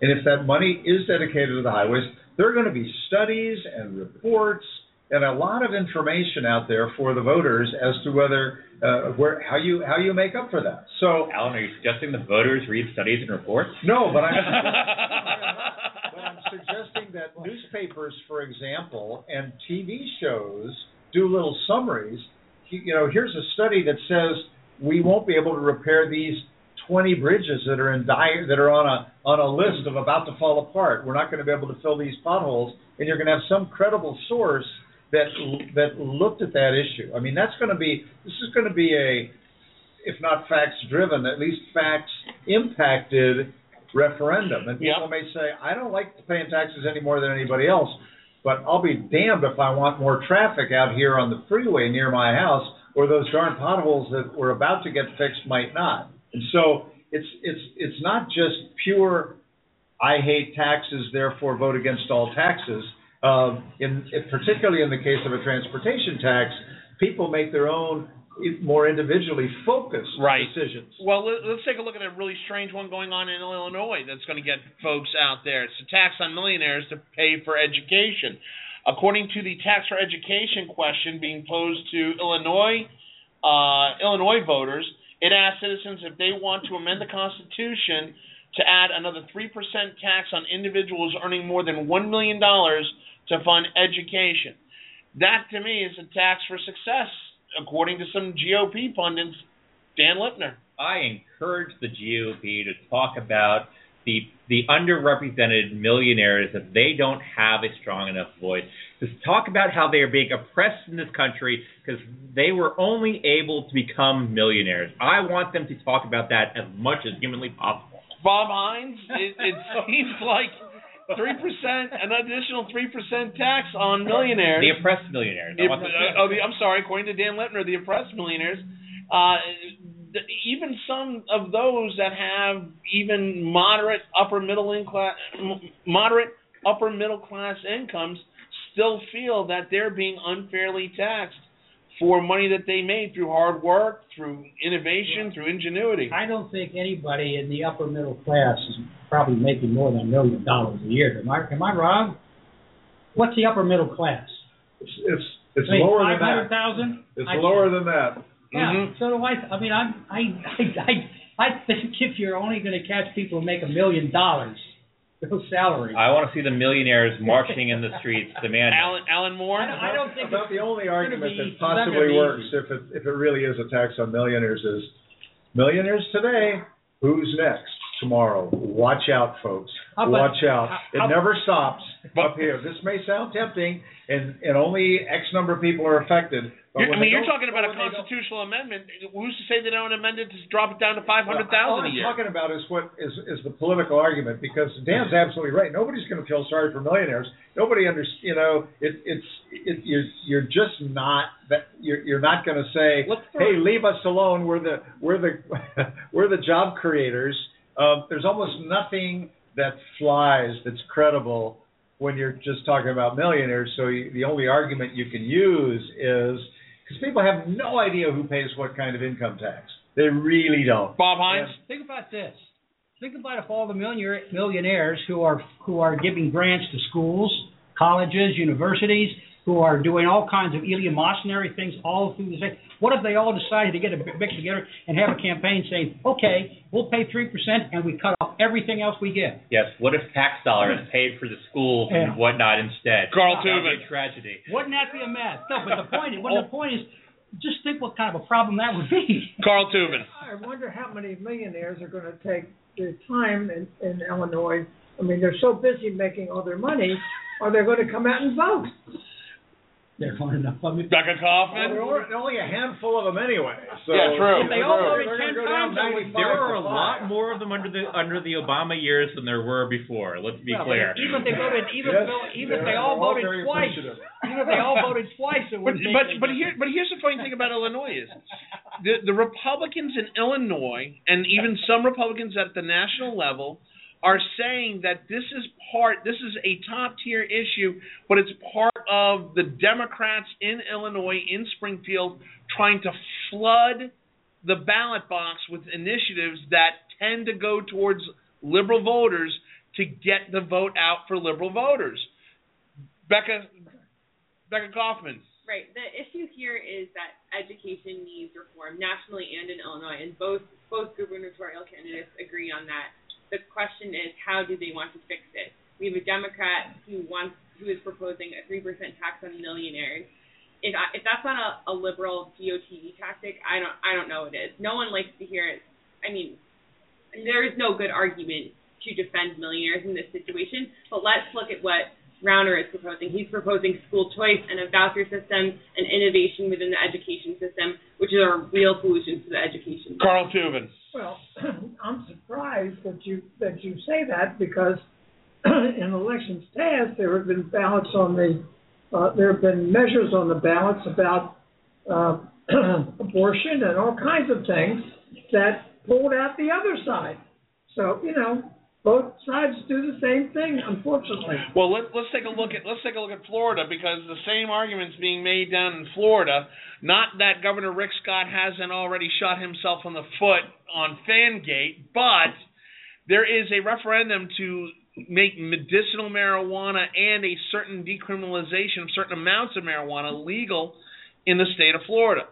and if that money is dedicated to the highways, there are going to be studies and reports and a lot of information out there for the voters as to whether uh, where how you how you make up for that. So, Alan, are you suggesting the voters read studies and reports? no, but I'm *laughs* but I'm suggesting that newspapers, for example, and TV shows do little summaries. You know, here's a study that says we won't be able to repair these 20 bridges that are in dire that are on a on a list of about to fall apart. We're not going to be able to fill these potholes, and you're going to have some credible source that that looked at that issue. I mean, that's going to be this is going to be a if not facts driven, at least facts impacted referendum. And people Yep. may say, I don't like paying taxes any more than anybody else, but I'll be damned if I want more traffic out here on the freeway near my house, or those darn potholes that were about to get fixed might not. And so it's it's it's not just pure I hate taxes, therefore vote against all taxes. Um, in, particularly in the case of a transportation tax, people make their own more individually focused Right. decisions. Well, let, let's take a look at a really strange one going on in Illinois that's going to get folks out there. It's a tax on millionaires to pay for education. According to the tax for education question being posed to Illinois uh, Illinois voters, it asks citizens if they want to amend the Constitution to add another three percent tax on individuals earning more than one million dollars to fund education. That to me is a tax for success, according to some GOP pundits. Dan Lipner. I encourage the GOP to talk about the the underrepresented millionaires that they don't have a strong enough voice. To talk about how they are being oppressed in this country because they were only able to become millionaires. I want them to talk about that as much as humanly possible. Bob Hines, it, it *laughs* seems like three percent, an additional three percent tax on millionaires. The oppressed millionaires. The, oh, the, I'm sorry. According to Dan Lipner, the oppressed millionaires, uh, th- even some of those that have even moderate upper middle income, moderate upper middle class incomes, still feel that they're being unfairly taxed for money that they made through hard work, through innovation, through ingenuity. I don't think anybody in the upper middle class is probably making more than a million dollars a year. Am I, am I wrong? What's the upper middle class? It's it's, it's I mean, lower than that. thousand? It's lower than that. Yeah, Mhm. so do I. I mean, I'm, I, I, I, I think if you're only going to catch people who make a million dollars, those salaries. I want to see the millionaires marching in the streets *laughs* demanding. Alan Alan Moore. I don't, I don't think about it's the only gonna argument be- that it's not possibly gonna be works easy. if it if it really is a tax on millionaires is millionaires today. Who's next tomorrow? Watch out, folks. How about- Watch out. how- It how- never stops But- up here. This may sound tempting, and and only X number of people are affected. But I mean, you're talking about a when they don't- constitutional amendment. Who's to say they don't amend it to drop it down to five hundred All thousand a I'm talking about is what is is the political argument because Dan's absolutely right. Nobody's going to feel sorry for millionaires. Nobody under you know it, it's it, you're you're just not that you're you're not going to say hey leave us alone we're the we're the *laughs* we're the job creators. Um, there's almost nothing that flies that's credible when you're just talking about millionaires. So you, the only argument you can use is because people have no idea who pays what kind of income tax. They really don't. Bob Hines. Think about this. Think about if all the millionaire, millionaires who are who are giving grants to schools, colleges, universities, who are doing all kinds of eleemosynary things all through the state. What if they all decided to get a big together and have a campaign saying, "Okay, we'll pay three percent and we cut off everything else we give." Yes. What if tax dollars *laughs* paid for the schools Yeah. and whatnot instead? Carl That would be Tubin. a tragedy. Wouldn't that be a mess? No, but the *laughs* point is, well, the oh. point is, just think what kind of a problem that would be. Carl Tubin. I wonder how many millionaires are going to take the time in, in Illinois. I mean, they're so busy making all their money. Are they going to come out and vote? They're going enough. I mean, Becca Well, Kaufman. there are only a handful of them anyway. So Yeah, true. If they all voted 10 times, There are a lot more of them under the under the Obama years than there were before. Let's be well, clear. Even if they voted, even Yes, if, even if they're all all voted very twice, appreciative. even if they all voted twice, it But wouldn't make but but here but here's the funny thing about Illinois is the the Republicans in Illinois and even some Republicans at the national level are saying that this is part this is a top tier issue, but it's part of the Democrats in Illinois in Springfield trying to flood the ballot box with initiatives that tend to go towards liberal voters to get the vote out for liberal voters. Becca Becca Kaufman. Right. The issue here is that education needs reform nationally and in Illinois, and both both gubernatorial candidates agree on that. The question is, how do they want to fix it? We have a Democrat who wants who is proposing a three percent tax on millionaires. If I, if that's not a, a liberal GOTV tactic, I don't I don't know it is. No one likes to hear it. I mean, there is no good argument to defend millionaires in this situation. But let's look at what Rauner is proposing. He's proposing school choice and a voucher system and innovation within the education system, which are real solutions to the education. Carl Tubin. Well, *clears throat* I'm surprised that you that you say that because *clears throat* in elections past there have been ballots on the uh, there have been measures on the ballots about uh, *clears throat* abortion and all kinds of things that pulled out the other side. So you know both sides do the same thing, unfortunately. Well, let, let's take a look at let's take a look at Florida because the same arguments being made down in Florida. Not that Governor Rick Scott hasn't already shot himself in the foot on Fangate, but there is a referendum to make medicinal marijuana and a certain decriminalization of certain amounts of marijuana legal in the state of Florida.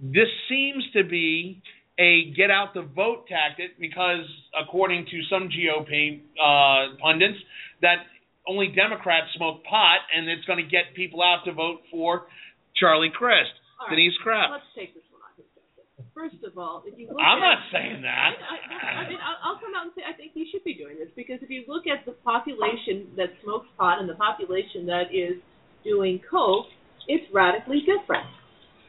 This seems to be a get out the vote tactic because, according to some GOP uh, pundits, that only Democrats smoke pot and it's going to get people out to vote for Charlie Crist, All right, Denise Krepp. Let's take this one on his. First of all, if you look I'm at, not saying that. I, I, I mean, I'll, I'll come out and say I think you should be doing this because if you look at the population that smokes pot and the population that is doing coke, it's radically different.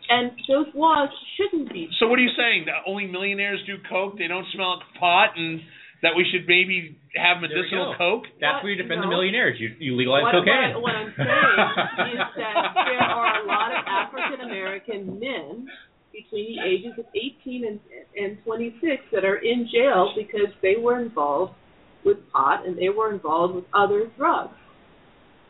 And those laws shouldn't be. So what are you saying? That only millionaires do coke? They don't smell pot, and that we should maybe have medicinal coke? That's What? where you defend the millionaires. You you legalize what, cocaine. What, what I'm saying is *laughs* that there are a lot of African American men between the ages of 18 and, and 26 that are in jail because they were involved with pot and they were involved with other drugs.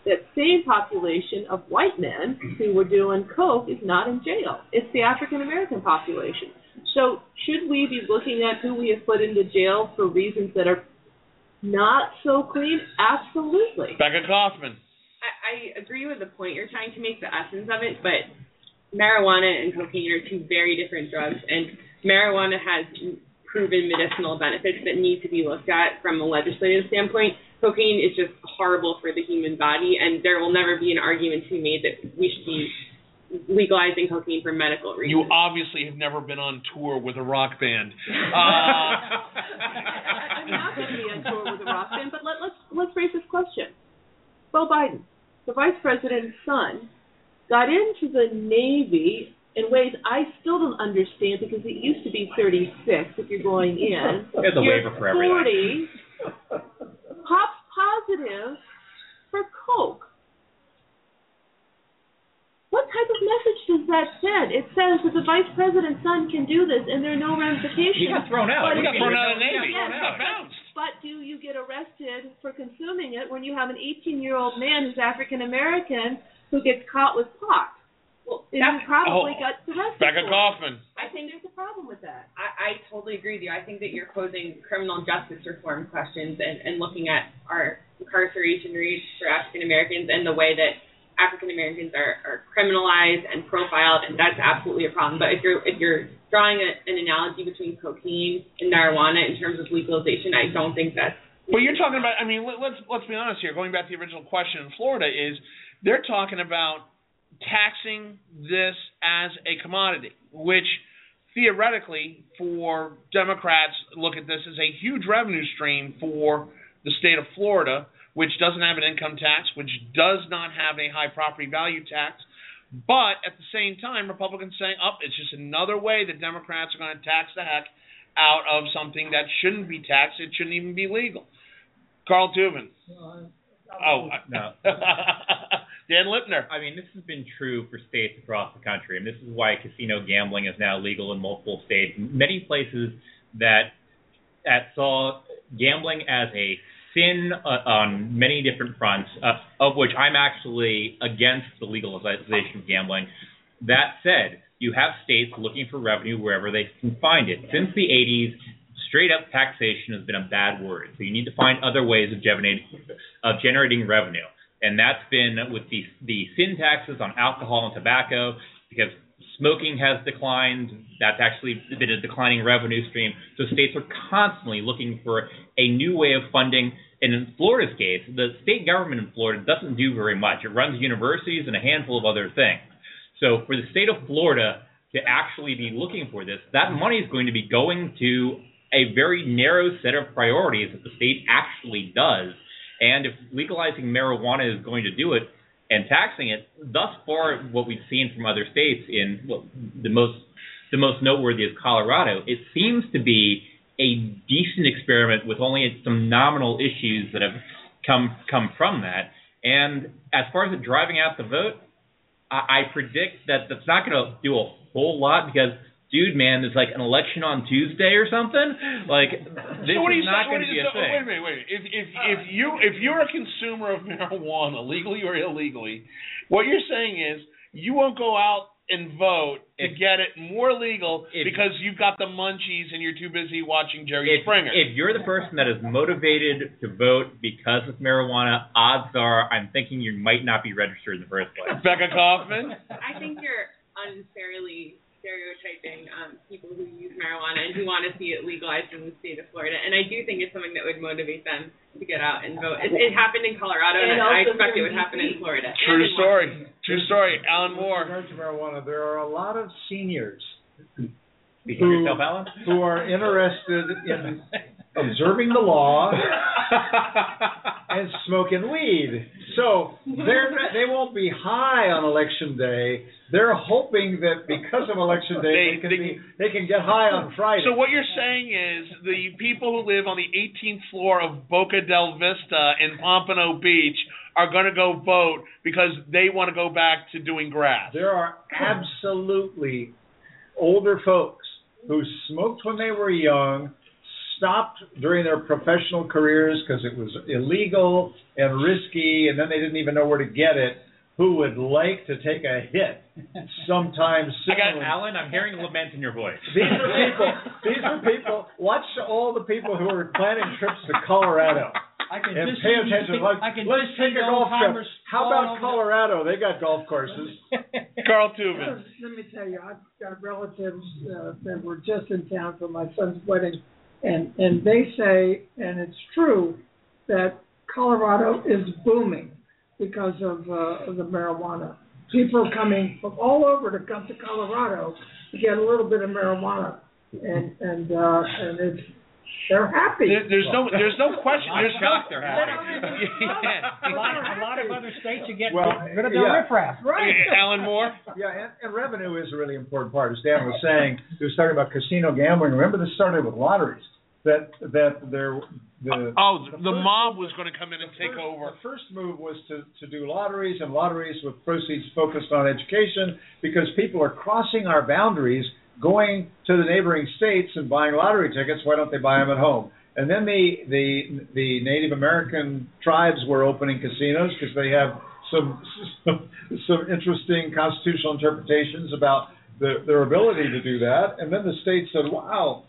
That same population of white men who were doing coke is not in jail. It's the African American population. So should we be looking at who we have put into jail for reasons that are not so clean? Absolutely. Becca Kaufman. I, I agree with the point you're trying to make, the essence of it, but marijuana and cocaine are two very different drugs, and marijuana has proven medicinal benefits that need to be looked at from a legislative standpoint. Cocaine is just horrible for the human body, and there will never be an argument to be made that we should be legalizing cocaine for medical reasons. You obviously have never been on tour with a rock band. *laughs* Uh, I'm not going to be on tour with a rock band, but let, let's let's raise this question. Beau Biden, the vice president's son, got into the Navy in ways I still don't understand because it used to be 36 if you're going in. There's a you're waiver for everything. 40, pops positive for coke. What type of message does that send? It says that the vice president's son can do this and there are no ramifications. He got thrown out. But he got thrown out of the Navy. Yes, He got bounced. but do you get arrested for consuming it when you have an 18 year old man who's African American who gets caught with pot? Well, And that's- probably Oh, got arrested. Becca for. Kaufman. I think there's a problem with that. I, I totally agree with you. I think that you're posing criminal justice reform questions and, and looking at our incarceration rates for African Americans and the way that African Americans are, are criminalized and profiled, and that's absolutely a problem. But if you're if you're drawing a, an analogy between cocaine and marijuana in terms of legalization, I don't think that's But you're talking about. I mean, let's let's be honest here. Going back to the original question in Florida, is they're talking about taxing this as a commodity, which theoretically for Democrats look at this as a huge revenue stream for the state of Florida, which doesn't have an income tax, which does not have a high property value tax. But at the same time, Republicans saying, "Up, it's just another way that Democrats are going to tax the heck out of something that shouldn't be taxed. It shouldn't even be legal." Carl Tubin. Oh, I, No. *laughs* Dan Lipner. I mean, this has been true for states across the country, and this is why casino gambling is now legal in multiple states. Many places that that saw gambling as a sin uh, on many different fronts, uh, of which I'm actually against the legalization of gambling. That said, you have states looking for revenue wherever they can find it. Since the 80s, straight up taxation has been a bad word. So you need to find other ways of generating of generating revenue, and that's been with the the sin taxes on alcohol and tobacco because smoking has declined. That's actually been a declining revenue stream. So states are constantly looking for a new way of funding. And in Florida's case, the state government in Florida doesn't do very much. It runs universities and a handful of other things. So for the state of Florida to actually be looking for this, that money is going to be going to a very narrow set of priorities that the state actually does. And if legalizing marijuana is going to do it and taxing it, thus far what we've seen from other states in well, the most the most noteworthy is Colorado, it seems to be a decent experiment with only some nominal issues that have come come from that. And as far as it driving out the vote, I, I predict that that's not going to do a whole lot because, dude, man, there's like an election on Tuesday or something. Like this so what you is not going to be a so- thing. Wait a minute, wait. a minute. If if if you if you're a consumer of marijuana, legally or illegally, what you're saying is you won't go out and vote to If- get it more legal if- because you've got the munchies and you're too busy watching Jerry If, Springer. if you're the person that is motivated to vote because of marijuana, odds are I'm thinking you might not be registered in the first place. Becca Kaufman. I think you're unfairly stereotyping um, people who use marijuana and who want to see it legalized in the state of Florida. And I do think it's something that would motivate them to get out and vote. It, it happened in Colorado, and, And I expect it would happen in Florida. True in story. True story. Alan With Moore. regard to marijuana, there are a lot of seniors Who- for yourself, Alan. who are interested in observing the law *laughs* and smoking weed. So they're not- they won't be high on election day. They're hoping that because of election day They- they, can they- be they can get high on Friday. So what you're saying is the people who live on the 18th floor of Boca del Vista in Pompano Beach are going to go vote because they want to go back to doing grass. There are absolutely older folks who smoked when they were young, stopped during their professional careers because it was illegal and risky, and then they didn't even know where to get it. Who would like to take a hit sometime soon? *laughs* I got Alan. I'm hearing lament in your voice. These are people. These are people. Watch all the people who are planning trips to Colorado. I can And just pay see- attention. Like, I can let's just take a golf trip. old-timers How about over Colorado? They got golf courses. *laughs* Carl Tubin. Let me tell you, I've got relatives uh, that were just in town for my son's wedding, and and they say, and it's true, that Colorado is booming because of, uh, the marijuana. People are coming from all over to come to Colorado to get a little bit of marijuana, and and uh, and it's they're happy. There, there's no, there's no question. I'm There's no, shocked they're happy. *laughs* *laughs* yeah. A lot, a lot of other states are getting Well, rid of their yeah. riffraff. Right. *laughs* Alan Moore. Yeah, and, and revenue is a really important part. As Dan was saying, he was talking about casino gambling. Remember, this started with lotteries. That that there the Oh, oh the first- mob was going to come in and take first- over. The first move was to, to do lotteries and lotteries with proceeds focused on education because people are crossing our boundaries, going to the neighboring states and buying lottery tickets. Why don't they buy them at home? And then the the the Native American tribes were opening casinos because they have some, some *laughs* some interesting constitutional interpretations about the, their ability to do that. And then the state said, "Wow."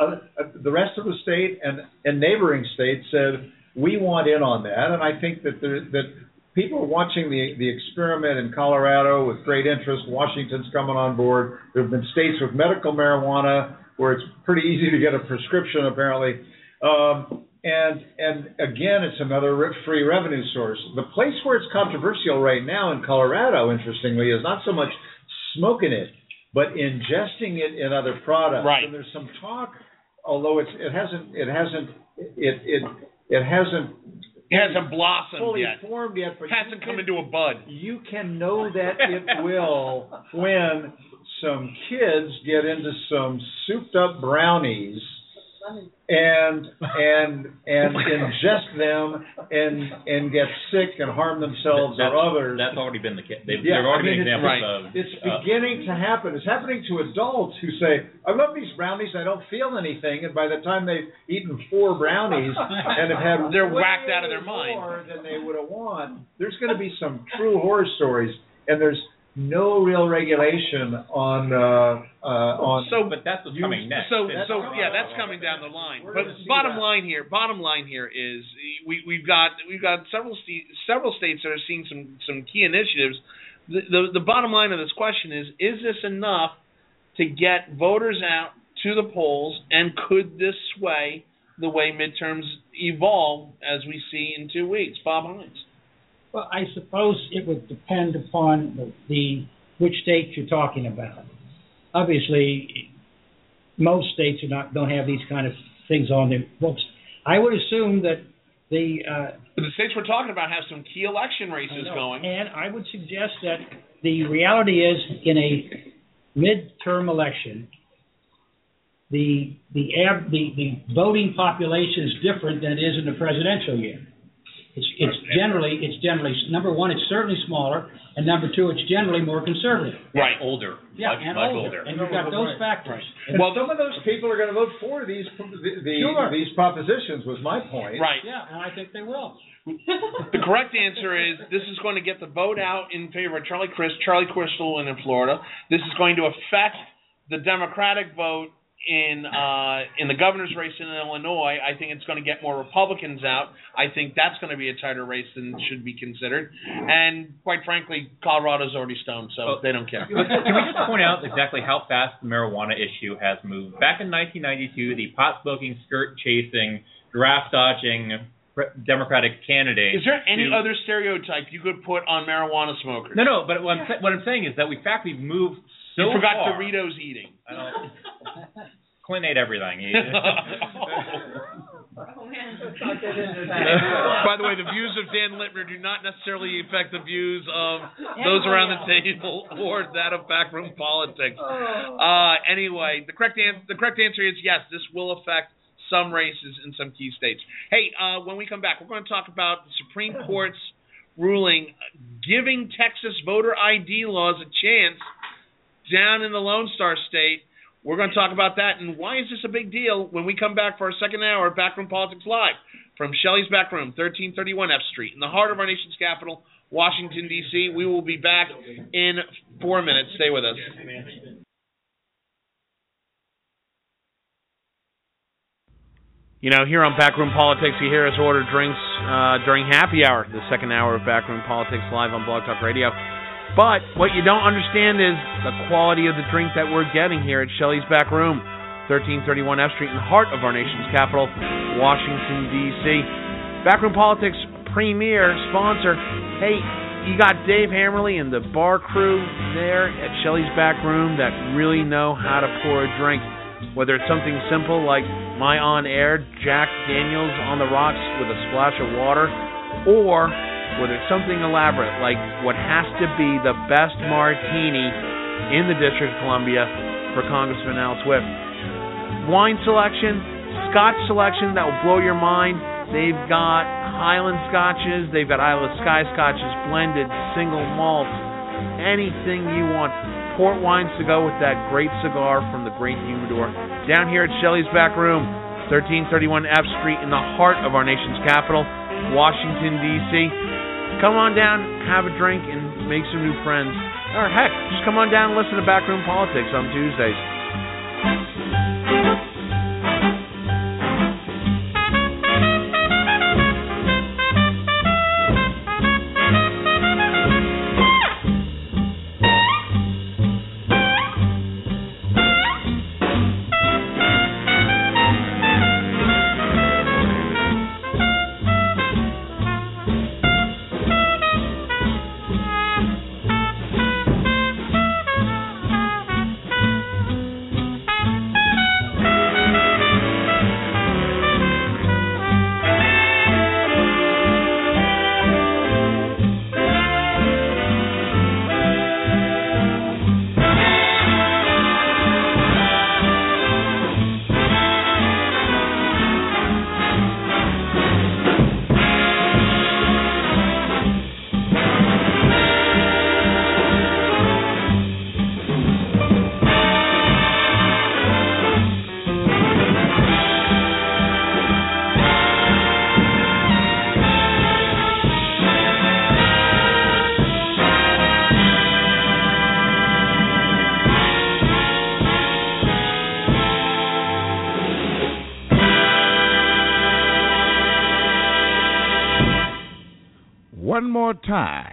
Uh, the rest of the state and, and neighboring states said we want in on that, and I think that there, that people are watching the the experiment in Colorado with great interest. Washington's coming on board. There have been states with medical marijuana where it's pretty easy to get a prescription apparently. Um, and and again, it's another free revenue source. The place where it's controversial right now in Colorado, interestingly, is not so much smoking it, but ingesting it in other products. Right. And there's some talk, although it's it hasn't it hasn't it it it hasn't It hasn't blossomed fully yet. formed yet, but Hasn't come can- into a bud. you can know that it will when some kids get into some souped up brownies and and and *laughs* ingest them and and get sick and harm themselves that's, or others. That's already been the case. They've, Yeah, there have already I mean, been it's- examples right. of. It's uh, beginning to happen. It's happening to adults who say, "I love these brownies. I don't feel anything," and by the time they've eaten four brownies *laughs* and have had They're whacked out of their mind. more than they would have won, there's going to be some true horror stories, and there's no real regulation on uh, uh, on. So, but that's what's You- coming next. So, It's- so yeah, that's coming down the line. But bottom that. line here, bottom line here is we we've got we've got several st- several states that are seeing some some key initiatives. The, the the bottom line of this question is: Is this enough to get voters out to the polls, and could this sway the way midterms evolve as we see in two weeks? Bob Hines. Well, I suppose it would depend upon the, the which state you're talking about. Obviously, most states are not don't have these kind of things on their books. I would assume that the uh, the states we're talking about have some key election races know. going. And I would suggest that the reality is, in a midterm election, the the the, the voting population is different than it is in the presidential year. It's it's generally it's generally number one, it's certainly smaller, and number two, it's generally more conservative. Right. older. Yeah, much, and much older. older. And you've got those factors. And Well- some of those people are going to vote for these the, the, Sure. these propositions. Was my point. Right. Yeah, and I think they will. The correct answer is this is going to get the vote out in favor of Charlie Crist, Charlie Crystal in Florida. This is going to affect the Democratic vote in uh, in the governor's race in Illinois. I think it's going to get more Republicans out. I think that's going to be a tighter race than should be considered. And quite frankly, Colorado's already stoned, so Oh. they don't care. Can we just point out exactly how fast the marijuana issue has moved? Back in 1992, the pot smoking, skirt chasing, draft dodging Democratic candidate. Is there any to- other stereotype you could put on marijuana smokers? No, no. But what I'm, what I'm saying is that we, in fact, we've moved so you forgot far. Doritos eating. I *laughs* don't. Clint ate everything. He- Oh man. *laughs* By the way, the views of Dan Lipner do not necessarily affect the views of those around the table *laughs* or that of backroom politics. Uh, anyway, the correct an- the correct answer is yes. This will affect some races in some key states. Hey, uh, when we come back, we're going to talk about the Supreme Court's ruling giving Texas voter ID laws a chance down in the Lone Star State. We're going to talk about that and why is this a big deal when we come back for our second hour of Backroom Politics Live from Shelley's Backroom, 1331 F Street, in the heart of our nation's capital, Washington, D.C. We will be back in four minutes. Stay with us. You know, here on Backroom Politics, you hear us order drinks uh, during happy hour, the second hour of Backroom Politics live on Blog Talk Radio. But what you don't understand is the quality of the drink that we're getting here at Shelley's Back Room, 1331 F Street, in the heart of our nation's capital, Washington, D.C. Backroom Politics premier sponsor. Hey, you got Dave Hammerly and the bar crew there at Shelley's Back Room that really know how to pour a drink. Whether it's something simple like my on air Jack Daniels on the rocks with a splash of water, or whether it's something elaborate like what has to be the best martini in the District of Columbia for Congressman Al Swift. Wine selection, Scotch selection that will blow your mind. They've got Highland Scotches, they've got Isle of Skye Scotches, blended, single malt, anything you want. Port wines to go with that great cigar from the Great Humidor. Down here at Shelley's Back Room, 1331 F Street in the heart of our nation's capital, Washington, D.C. Come on down, have a drink, and make some new friends. Or heck, just come on down and listen to Backroom Politics on Tuesdays. Time.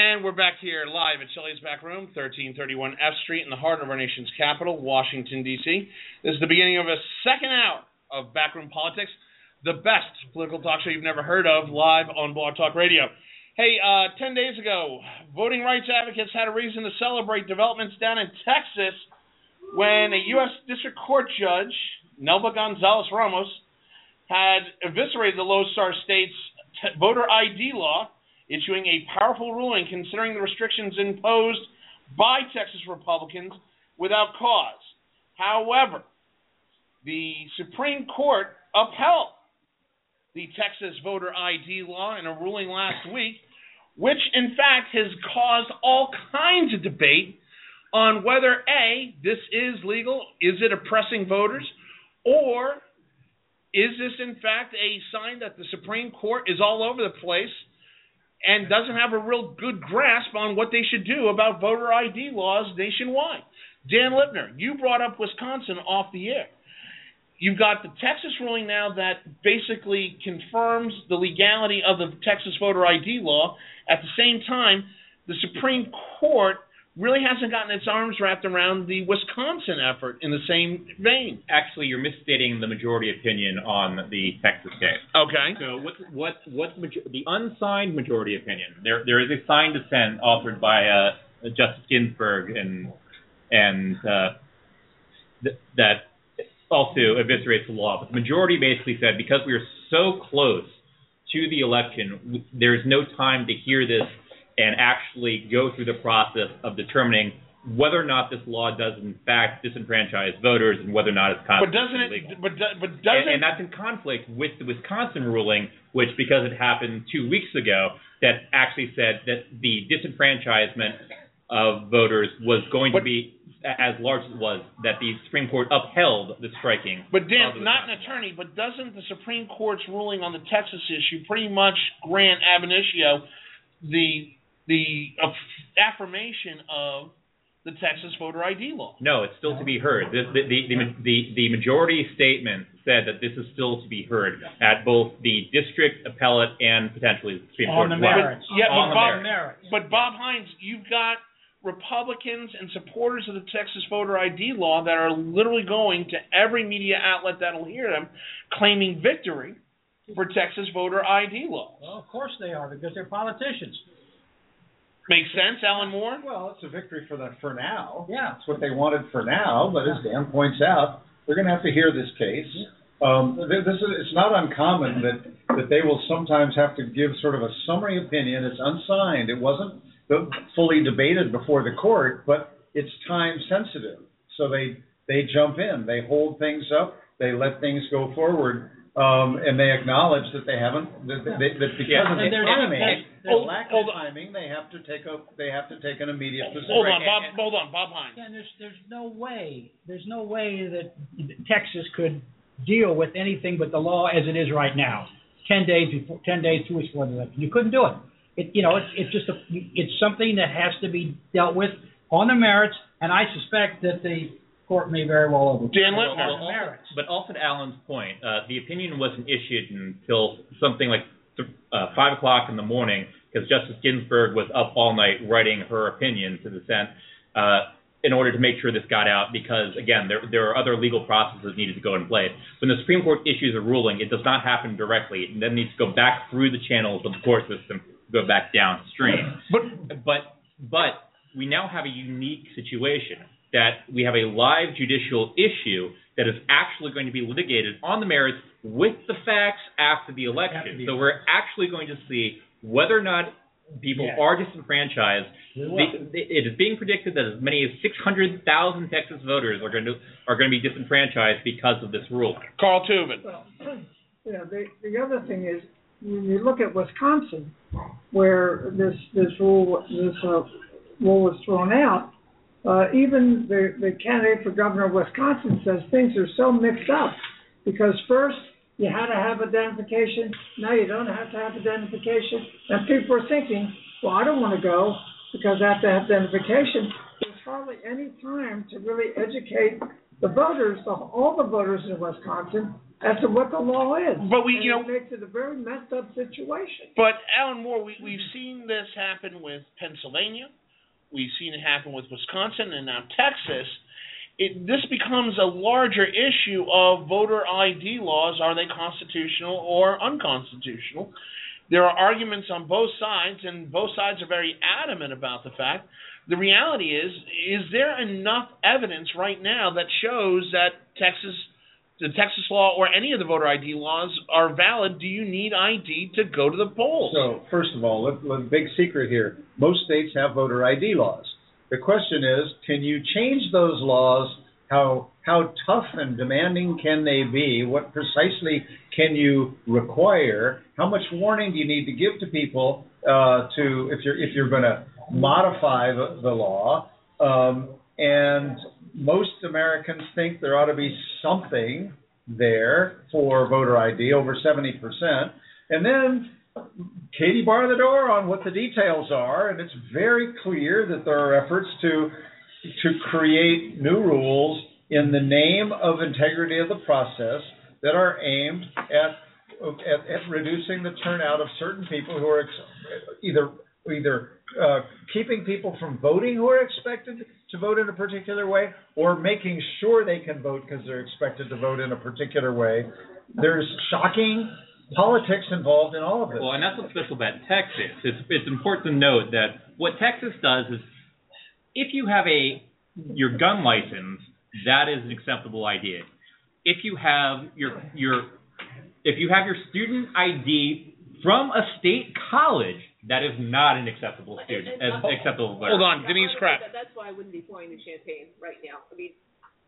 And we're back here live at Shelley's Back Room, 1331 F Street, in the heart of our nation's capital, Washington, D.C. This is the beginning of a second hour of Backroom Politics, the best political talk show you've never heard of, live on Blog Talk Radio. Hey, uh, 10 days ago, voting rights advocates had a reason to celebrate developments down in Texas when a U.S. District Court judge, Nelva Gonzalez Ramos, had eviscerated the Lone Star State's t- voter ID law issuing a powerful ruling considering the restrictions imposed by Texas Republicans without cause. However, the Supreme Court upheld the Texas voter ID law in a ruling last week, which in fact has caused all kinds of debate on whether A, this is legal, is it oppressing voters, or is this in fact a sign that the Supreme Court is all over the place and doesn't have a real good grasp on what they should do about voter ID laws nationwide. Dan Lipner, you brought up Wisconsin off the air. You've got the Texas ruling now that basically confirms the legality of the Texas voter ID law. At the same time, the Supreme Court really hasn't gotten its arms wrapped around the Wisconsin effort in the same vein. Actually, you're misstating the majority opinion on the Texas case. Okay. So what what what major- the unsigned majority opinion? There there is a signed dissent authored by uh, Justice Ginsburg and and uh, th- that also eviscerates the law. But the majority basically said because we are so close to the election, there's no time to hear this and actually go through the process of determining whether or not this law does in fact disenfranchise voters and whether or not it's But doesn't it? But but And, doesn't and that's in conflict with the Wisconsin ruling, which because it happened two weeks ago, that actually said that the disenfranchisement of voters was going to be as large as it was, that the Supreme Court upheld the striking. But Dan, not an attorney, but doesn't the Supreme Court's ruling on the Texas issue pretty much grant ab initio the the aff- affirmation of the Texas voter ID law? No, it's still to be heard. The, the, the, the, the, the majority statement said that this is still to be heard at both the district, appellate, and potentially the Supreme On Court the as well. merits. Yeah, On but the Bob, merits. but Bob Hines, you've got Republicans and supporters of the Texas voter ID law that are literally going to every media outlet that'll hear them, claiming victory for Texas voter ID law. Well, of course they are because they're politicians. Makes sense, Alan Moore? Well, it's a victory for them for now. Yeah. That's what they wanted for now, but as Dan points out, they're going to have to hear this case. Um, this is, it's not uncommon that, that they will sometimes have to give sort of a summary opinion. It's unsigned. It wasn't fully debated before the court, but it's time sensitive. So they, they jump in, they hold things up, they let things go forward. Um, and they acknowledge that they haven't, that, that, that because Yeah, of the and there's- timing, Hold- lack hold of on. timing, they have to take a, they have to take an immediate position. Hold on, Bob. and- Hold on, Bob Hines. Again, there's there's no way there's no way that Texas could deal with anything but the law as it is right now. Ten days before, ten days, two weeks before the election, you couldn't do it. It you know it's it's just a it's something that has to be dealt with on the merits, and I suspect that the court may very well overturn Dan it on the merits. but also to Alan's point, uh, the opinion wasn't issued until something like th- uh, five o'clock in the morning because Justice Ginsburg was up all night writing her opinion to the Senate uh, in order to make sure this got out. Because again, there there are other legal processes needed to go in place. When the Supreme Court issues a ruling, it does not happen directly. It then needs to go back through the channels of the court system, go back downstream. But But but we now have a unique situation that we have a live judicial issue that is actually going to be litigated on the merits with the facts after the election. So we're actually going to see whether or not people Yes. are disenfranchised. The- the- it is being predicted that as many as 600,000 Texas voters are going to are going to be disenfranchised because of this rule. Carl Tubin. Well, *clears throat* you know, the, the other thing is, when you look at Wisconsin, where this, this rule, this, uh, rule was thrown out, uh, even the, the candidate for governor of Wisconsin says things are so mixed up. Because first, you had to have identification, now you don't have to have identification. And people are thinking, well, I don't want to go because I have to have identification. There's hardly any time to really educate the voters, all the voters in Wisconsin, as to what the law is. But we- And you know- it makes it a very messed up situation. But Alan Moore, we, we've seen this happen with Pennsylvania. We've seen it happen with Wisconsin and now Texas. It, this becomes a larger issue of voter ID laws. Are they constitutional or unconstitutional? There are arguments on both sides, and both sides are very adamant about the fact. The reality is, is there enough evidence right now that shows that Texas, the Texas law or any of the voter ID laws are valid? Do you need ID to go to the polls? So, first of all, let, big secret here. Most states have voter ID laws. The question is, can you change those laws? How how tough and demanding can they be? What precisely can you require? How much warning do you need to give to people uh, to if you're if you're going to modify the, the law? Um, and most Americans think there ought to be something there for voter ID, over seventy percent, and then Katie bar the door on what the details are, and it's very clear that there are efforts to to create new rules in the name of integrity of the process that are aimed at at, at reducing the turnout of certain people who are ex- either either uh, keeping people from voting who are expected to vote in a particular way, or making sure they can vote because they're expected to vote in a particular way. There's shocking politics involved in all of this. Well, and that's what's special about Texas. It's it's important to note that what Texas does is, if you have a your gun license, that is an acceptable idea. If you have your your if you have your student ID from a state college, that is not an acceptable student And- and- as acceptable voter. Hold on, Denise Krepp. That- That's why I wouldn't be pouring the champagne right now. I mean,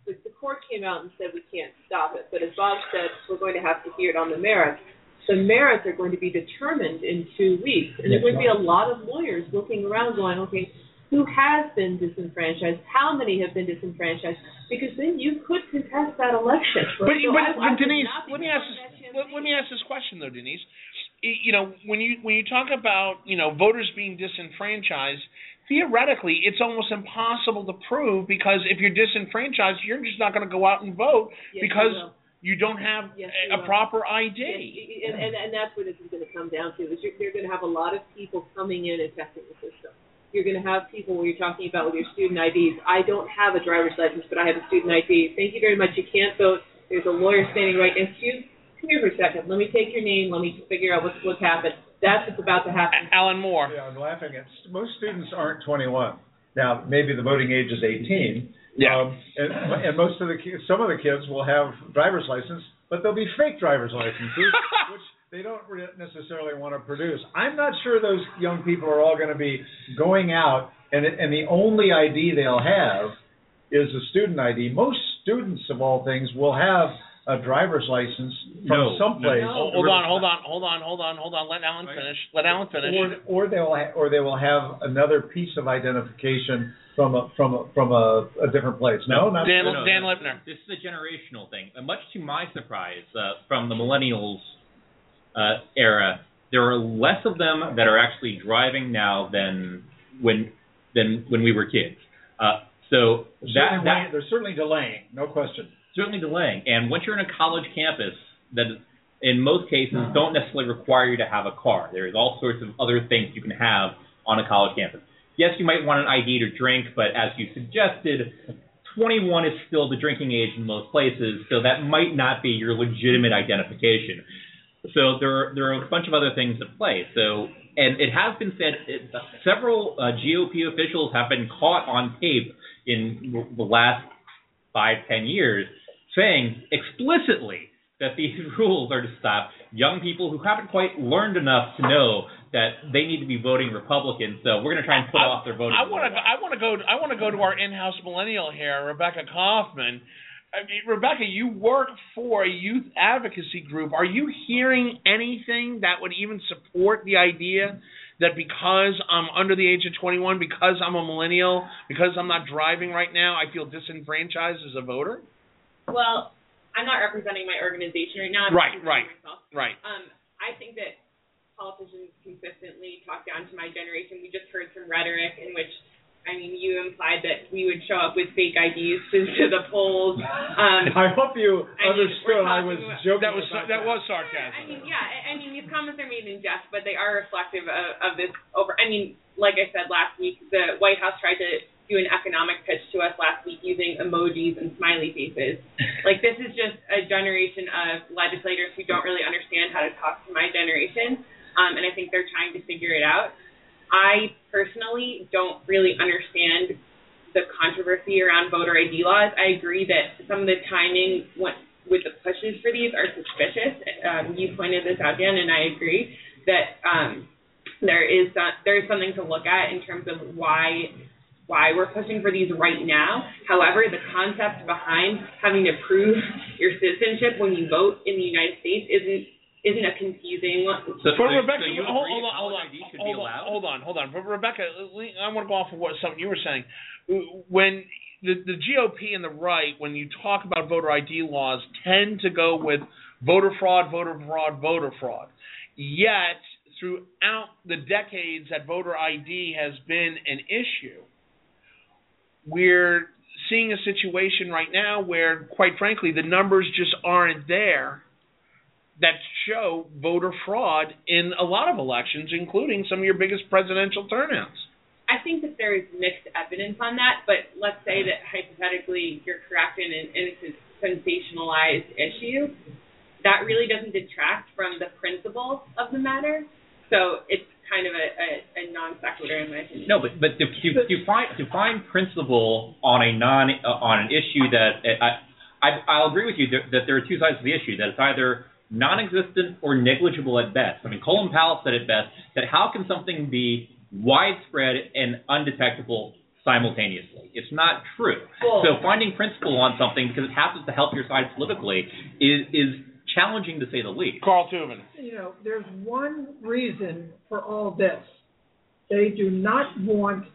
the, the court came out and said we can't stop it, but as Bob said, we're going to have to hear it on the merits. The merits are going to be determined in two weeks, and there's going to be a lot of lawyers looking around going, okay, who has been disenfranchised? How many have been disenfranchised? Because then you could contest that election. But, So but, I- I Denise, let me ask this. Let, let me ask this question though, Denise. You know, when you when you talk about you know voters being disenfranchised, theoretically, it's almost impossible to prove because if you're disenfranchised, you're just not going to go out and vote Yes, because. You don't have Yes, a, a proper ID. Yes, and, and, and that's what this is going to come down to. Is you're, you're going to have a lot of people coming in and testing the system. You're going to have people when you're talking about with your student IDs. I don't have a driver's license, but I have a student ID. Thank you very much. You can't vote. There's a lawyer standing right next to you. Come here for a second. Let me take your name. Let me figure out what's what's happened. That's what's about to happen. Alan Moore. Yeah, I'm laughing at most students aren't 21. Now, maybe the voting age is 18. Yeah. Um, and, and most of the kids, some of the kids will have driver's license, but they'll be fake driver's licenses, *laughs* which they don't re- necessarily want to produce. I'm not sure those young people are all going to be going out, and and the only ID they'll have is a student ID. Most students, of all things, will have a driver's license from No, someplace. no. Hold on, hold on, hold on, hold on, hold on. Let Alan finish. Let Alan finish. Or, or they'll ha- or they will have another piece of identification from a from a from a, a different place. No, not Dan, No, no, Dan no. Lipner. This is a generational thing. And much to my surprise, uh, from the millennials uh, era, there are less of them that are actually driving now than when than when we were kids. Uh, so They're that, certainly, that way- they're certainly delaying, no question. Certainly delaying. And once you're in a college campus, that in most cases don't necessarily require you to have a car. There's all sorts of other things you can have on a college campus. Yes, you might want an ID to drink, but as you suggested, 21 is still the drinking age in most places, so that might not be your legitimate identification. So there are, there are a bunch of other things at play. So and it has been said it, several uh, GOP officials have been caught on tape in the last five ten years saying explicitly that these *laughs* rules are to stop young people who haven't quite learned enough to know that they need to be voting Republican. So we're going to try and put off their voting. I want to. I want to go. I want to go to our in-house millennial here, Rebecca Kaufman. I mean, Rebecca, you work for a youth advocacy group. Are you hearing anything that would even support the idea that because I'm under the age of 21, because I'm a millennial, because I'm not driving right now, I feel disenfranchised as a voter? Well, I'm not representing my organization right now. I'm Right, right. Myself. Right. Um, I think that politicians consistently talk down to my generation. We just heard some rhetoric in which, I mean, you implied that we would show up with fake IDs to, to the polls. Um, *laughs* I hope you I understood we're I was about- joking. That was about that was Sure, sarcasm. I mean, yeah. I I mean, these comments are made in jest, but they are reflective of, of this over. I mean, like I said last week, the White House tried to do an economic pitch to us last week using emojis and smiley faces. like this is just a generation of legislators who don't really understand how to talk to my generation, um, and I think they're trying to figure it out. I personally don't really understand the controversy around voter ID laws. I agree that some of the timing went, with the pushes for these are suspicious. Um, you pointed this out, Dan, and I agree that um, there is some, there is something to look at in terms of why why we're pushing for these right now. However, the concept behind having to prove your citizenship when you vote in the United States isn't isn't a confusing one. So, For so- Rebecca, so you hold, hold on, hold on, college ID should hold on, hold on, hold on. But Rebecca, I want to go off of what something you were saying. When the the GOP and the right, when you talk about voter ID laws, tend to go with voter fraud, voter fraud, voter fraud. Yet, throughout the decades that voter ID has been an issue, we're seeing a situation right now where, quite frankly, the numbers just aren't there that show voter fraud in a lot of elections, including some of your biggest presidential turnouts. I think that there is mixed evidence on that, but let's say that hypothetically you're correct and, and it's a sensationalized issue. That really doesn't detract from the principle of the matter. So it's kind of a, a, a non sequitur in my opinion. No, but but to to, to find to find principle on a non uh, on an issue that I, I I'll agree with you that, that there are two sides to the issue that it's either non-existent or negligible at best. I mean, Colin Powell said it best that how can something be widespread and undetectable simultaneously? It's not true. Well- so finding principle on something because it happens to help your side politically is is challenging to say the least. Carl Tubin. you know, there's one reason for all this. They do not want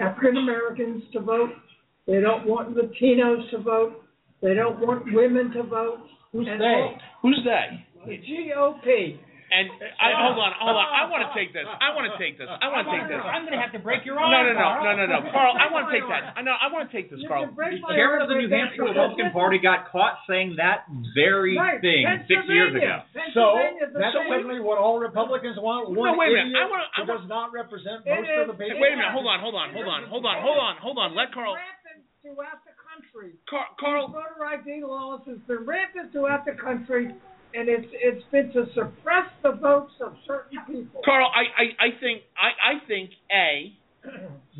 African Americans to vote. They don't want Latinos to vote. They don't want women to vote. Who's And they? all- Who's they? The GOP. And uh, I, hold on, hold on. I want to take this. I want to take this. I want to take this. I'm going to have to break your arm. no, no, no, no, no, no, Carl. I want to take that. *laughs* I know. I want to take this, Carl. can The chairman of the New Hampshire Republican Party got caught saying that very Right, thing six years ago. So that's same. certainly what all Republicans want. No, One wait a minute. I wanna- I who does not represent most is- of the people. Wait a minute. Hold on. Hold on. Hold on. Hold on. Hold on. Hold on. Let Carl. Rampant throughout the country. Car- Carl. Voter ID laws has been rampant throughout the country, and it's it's been to suppress the votes of certain people. Carl, I, I, I think I, I think a *clears throat*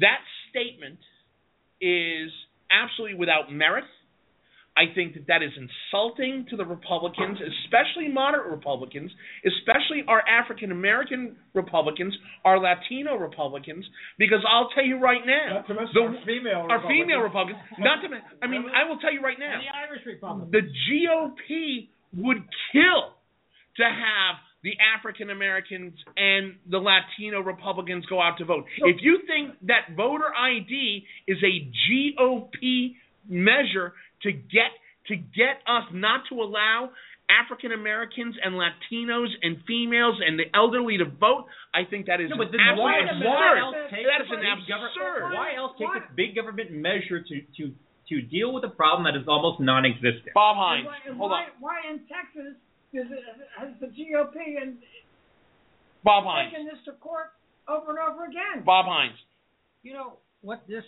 that statement is absolutely without merit. I think that that is insulting to the Republicans, especially moderate Republicans, especially our African American Republicans, our Latino Republicans, because I'll tell you right now, Not to mention the- our female our female Republicans. Republicans, not to men- I mean, I will tell you right now, the Irish Republicans, the GOP would kill to have the African Americans and the Latino Republicans go out to vote. If you think that voter ID is a GOP measure to get to get us not to allow African Americans and Latinos and females and the elderly to vote, I think that is No, but then absolutely why, absurd. why else take that is an absurd. Why else take this big government measure to to to deal with a problem that is almost non-existent? Bob And Hines, why, and hold why, on. why in Texas is it, has the GOP and Bob Hines. taken this to court over and over again? Bob Hines. You know what this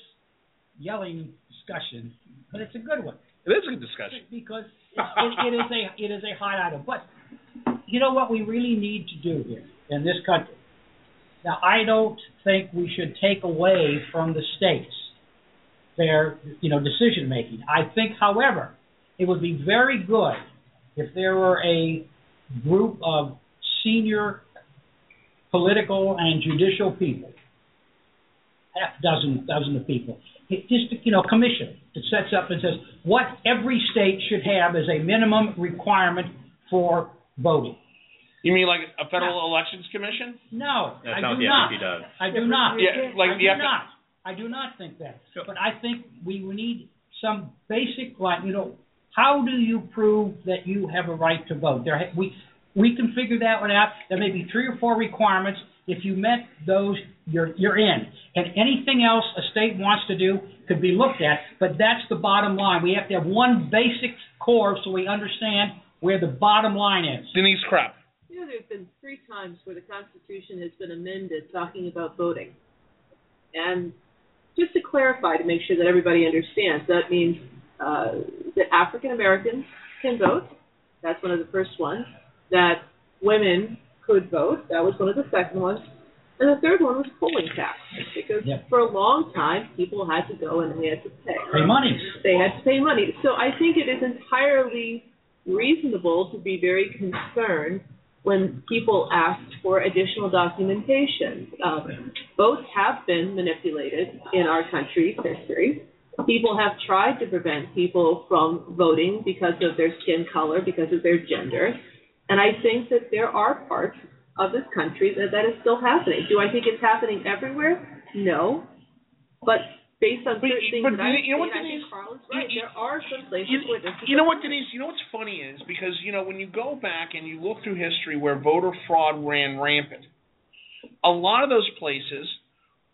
yelling discussion, but it's a good one It is a good discussion. because it, it, it is a it is a hot item. But you know what we really need to do here in this country. Now I don't think we should take away from the states their you know decision making. I think, however, it would be very good if there were a group of senior political and judicial people, half dozen dozen of people, it just you know commission that sets up and says what every state should have as a minimum requirement for voting. You mean like a federal elections commission? No, That's I not do what the not. FCC does. I do not. Yeah, like I the do F- not. I do not think that. But I think we need some basic, like you know, how do you prove that you have a right to vote? There, we we can figure that one out. There may be three or four requirements. If you met those, you're you're in. And anything else a state wants to do could be looked at. But that's the bottom line. We have to have one basic core so we understand where the bottom line is. Denise Krepp. You know, there's been three times where the Constitution has been amended talking about voting. And just to clarify, to make sure that everybody understands, that means uh, that African Americans can vote. That's one of the first ones. That women could vote. That was one of the second ones. And the third one was polling tax, because Yep. for a long time people had to go and they had to pay Pay money. they had to pay money. So I think it is entirely reasonable to be very concerned when people ask for additional documentation. Um, votes have been manipulated in our country's history. People have tried to prevent people from voting because of their skin color, because of their gender. And I think that there are parts of this country that that is still happening. Do I think it's happening everywhere? No. But based on But- certain things but that you know what, seen, Denise? think right. You- there are some places You, where this is you know what. Denise? You know what's funny is because you know when you go back and you look through history where voter fraud ran rampant, a lot of those places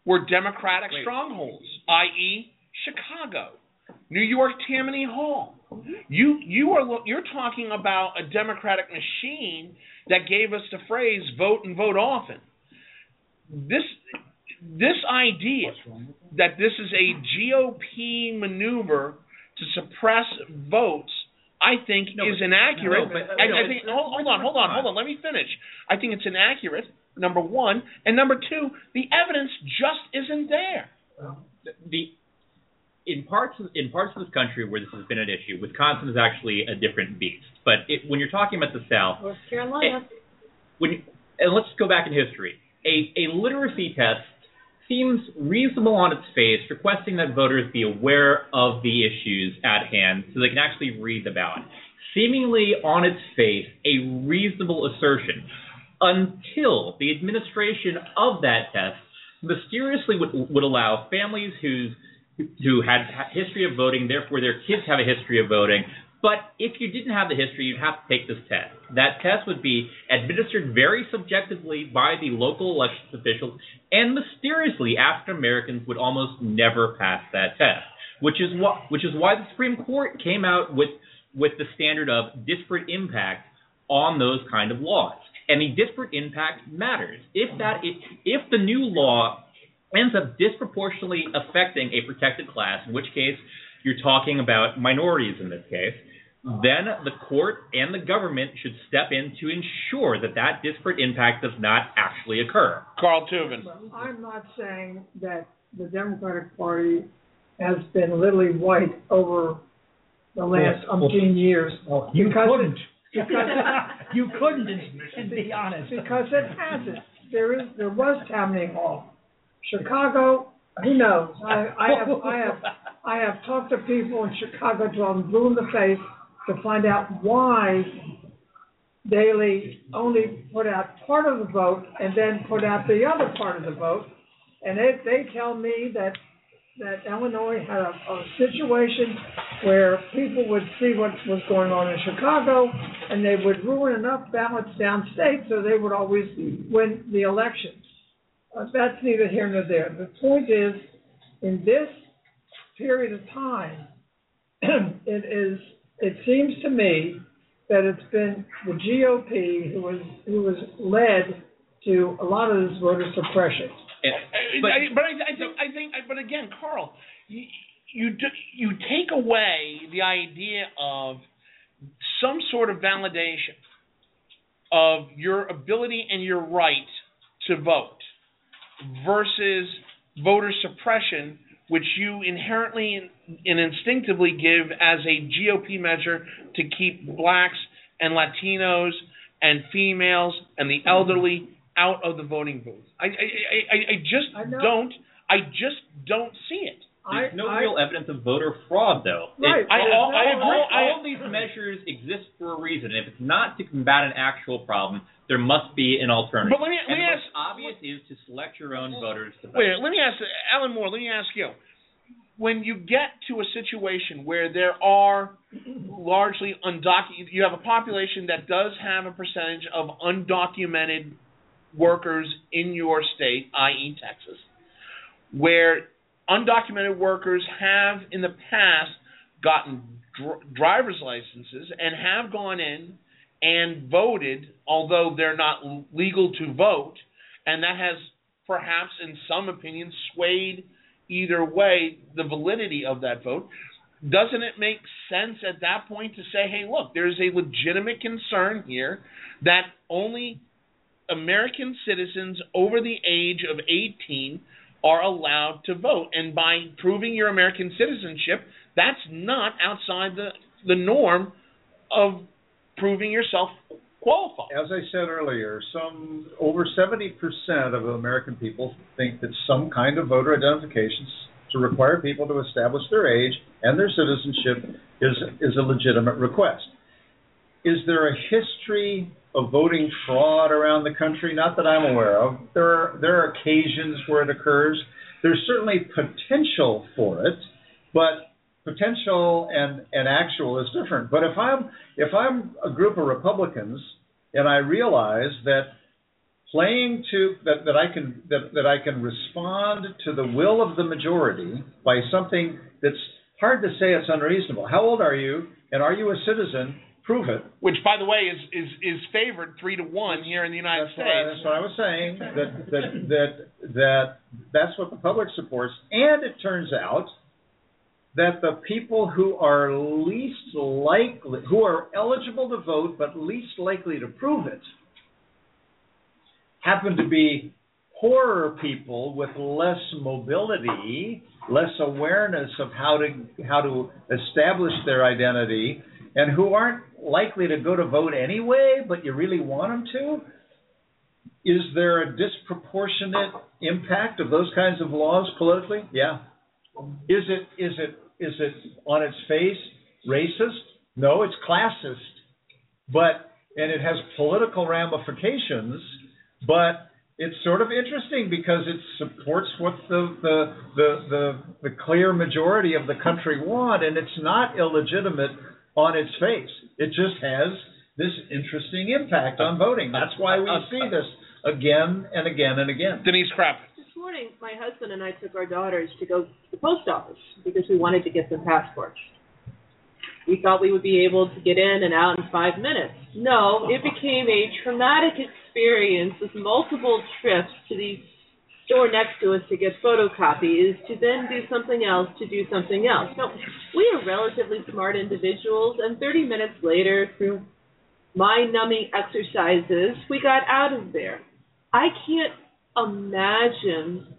were Democratic strongholds, i.e., Chicago, New York Tammany Hall. You you are you're talking about a democratic machine that gave us the phrase vote and vote often. This this idea that this is a GOP maneuver to suppress votes, I think No, is inaccurate. no, but- I, no, I think hold, hold on, hold on, hold on. Let me finish. I think it's inaccurate. Number one, and number two, the evidence just isn't there. the in parts of, in parts of this country where this has been an issue, Wisconsin is actually a different beast. But it, when you're talking about the South, North Carolina. when you, and let's go back in history, a a literacy test seems reasonable on its face, requesting that voters be aware of the issues at hand so they can actually read the ballot. Seemingly on its face, a reasonable assertion until the administration of that test mysteriously would, would allow families whose who had history of voting, therefore their kids have a history of voting. But if you didn't have the history, you'd have to take this test. That test would be administered very subjectively by the local elections officials, and mysteriously African Americans would almost never pass that test. Which is which is why the Supreme Court came out with with the standard of disparate impact on those kind of laws. And the disparate impact matters. If that if, if the new law ends up disproportionately affecting a protected class, in which case you're talking about minorities in this case, then the court and the government should step in to ensure that that disparate impact does not actually occur. Carl Tubin. I'm not saying that the Democratic Party has been literally white over the last Well, well, umpteen years. Well, you Because it- couldn't. because *laughs* you couldn't, and be honest. Because it hasn't. There is, there was Tammany Hall. Chicago, who knows? I, I have, I have, I have talked to people in Chicago till I'm blue in the face to find out why Daley only put out part of the vote and then put out the other part of the vote. And they, they tell me that, that Illinois had a, a situation where people would see what was going on in Chicago and they would ruin enough ballots downstate so they would always win the elections. Uh, that's neither here nor there. The point is, in this period of time, *clears throat* it is, it seems to me that it's been the GOP who was, who was led to a lot of this voter suppression. And- but, I, but I, I think I think but again, Carl, you you, do, you take away the idea of some sort of validation of your ability and your right to vote versus voter suppression, which you inherently and instinctively give as a GOP measure to keep blacks and Latinos and females and the elderly out of the voting booth. I I, I, I just I don't I just don't see it. There's I- no I- real evidence of voter fraud, though. Right. I- all, I agree. all- all these measures exist for a reason. And if it's not to combat an actual problem, there must be an alternative. But let me- let me the ask- obvious is to select your own voters to vote. Wait, let me ask Alan Moore. Let me ask you: When you get to a situation where there are largely undocumented, you have a population that does have a percentage of undocumented workers in your state, i.e., Texas, where undocumented workers have in the past gotten dr- driver's licenses and have gone in and voted, although they're not legal to vote, and that has perhaps, in some opinions, swayed either way the validity of that vote. Doesn't it make sense at that point to say, hey, look, there's a legitimate concern here that only American citizens over the age of 18 are allowed to vote. And by proving your American citizenship, that's not outside the, the norm of proving yourself qualified. As I said earlier, some over 70% of American people think that some kind of voter identification to require people to establish their age and their citizenship is is a legitimate request. Is there a history of voting fraud around the country? Not that I'm aware of. There are there are occasions where it occurs. There's certainly potential for it, but potential and, and actual is different. But if I'm if I'm a group of Republicans and I realize that playing to that, that I can that, that I can respond to the will of the majority by something that's hard to say it's unreasonable. How old are you, and are you a citizen? Prove it. Which, by the way, is is is favored three to one here in the United That's what, States. I, that's what I was saying. That that that that that's what the public supports, and it turns out that the people who are least likely, who are eligible to vote but least likely to prove it, happen to be poorer people with less mobility, less awareness of how to how to establish their identity, and who aren't likely to go to vote anyway, but you really want them to. Is there a disproportionate impact of those kinds of laws politically? Yeah. Is it is it is it on its face racist? No, it's classist. But and it has political ramifications, but it's sort of interesting because it supports what the the the the, the clear majority of the country want, and it's not illegitimate on its face. It just has this interesting impact on voting. That's why we see this again and again and again. Denise Krepp. This morning, my husband and I took our daughters to go to the post office because we wanted to get them passports. We thought we would be able to get in and out in five minutes. No, it became a traumatic experience with multiple trips to the store next to us to get photocopies, to then do something else, to do something else. Now, we are relatively smart individuals, and 30 minutes later, through mind numbing exercises, we got out of there. I can't imagine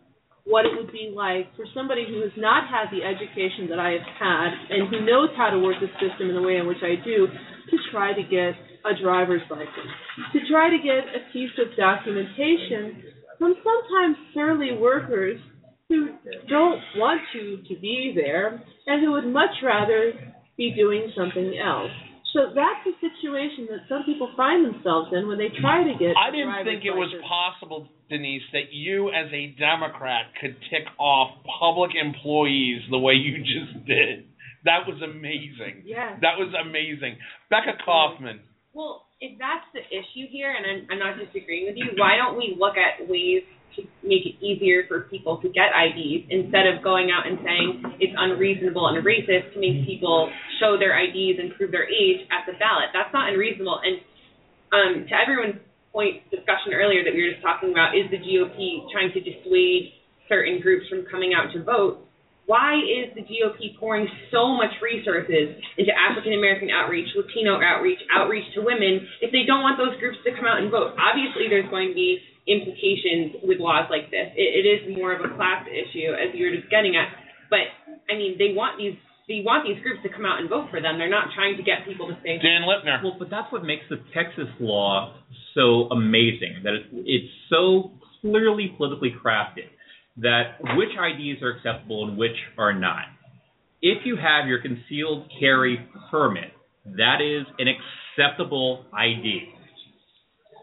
what it would be like for somebody who has not had the education that I have had and who knows how to work the system in the way in which I do to try to get a driver's license, to try to get a piece of documentation from sometimes surly workers who don't want you to be there and who would much rather be doing something else. So that's a situation that some people find themselves in when they try to get. I didn't think it was possible, Denise, that you as a Democrat could tick off public employees the way you just did. That was amazing. Yes. That was amazing. Becca Kaufman. Well, if that's the issue here, and I'm, I'm not disagreeing with you, why don't we look at ways to make it easier for people to get IDs instead of going out and saying it's unreasonable and racist to make people show their IDs and prove their age at the ballot? That's not unreasonable. And um, to everyone's point discussion earlier that we were just talking about, is the GOP trying to dissuade certain groups from coming out to vote? Why is the GOP pouring so much resources into African American outreach, Latino outreach, outreach to women if they don't want those groups to come out and vote? Obviously, there's going to be implications with laws like this. It, it is more of a class issue, as you were just getting at. But I mean, they want these they want these groups to come out and vote for them. They're not trying to get people to say. Dan Lipner. Well, but that's what makes the Texas law so amazing. That it, it's so clearly politically crafted that which IDs are acceptable and which are not. If you have your concealed carry permit, that is an acceptable ID.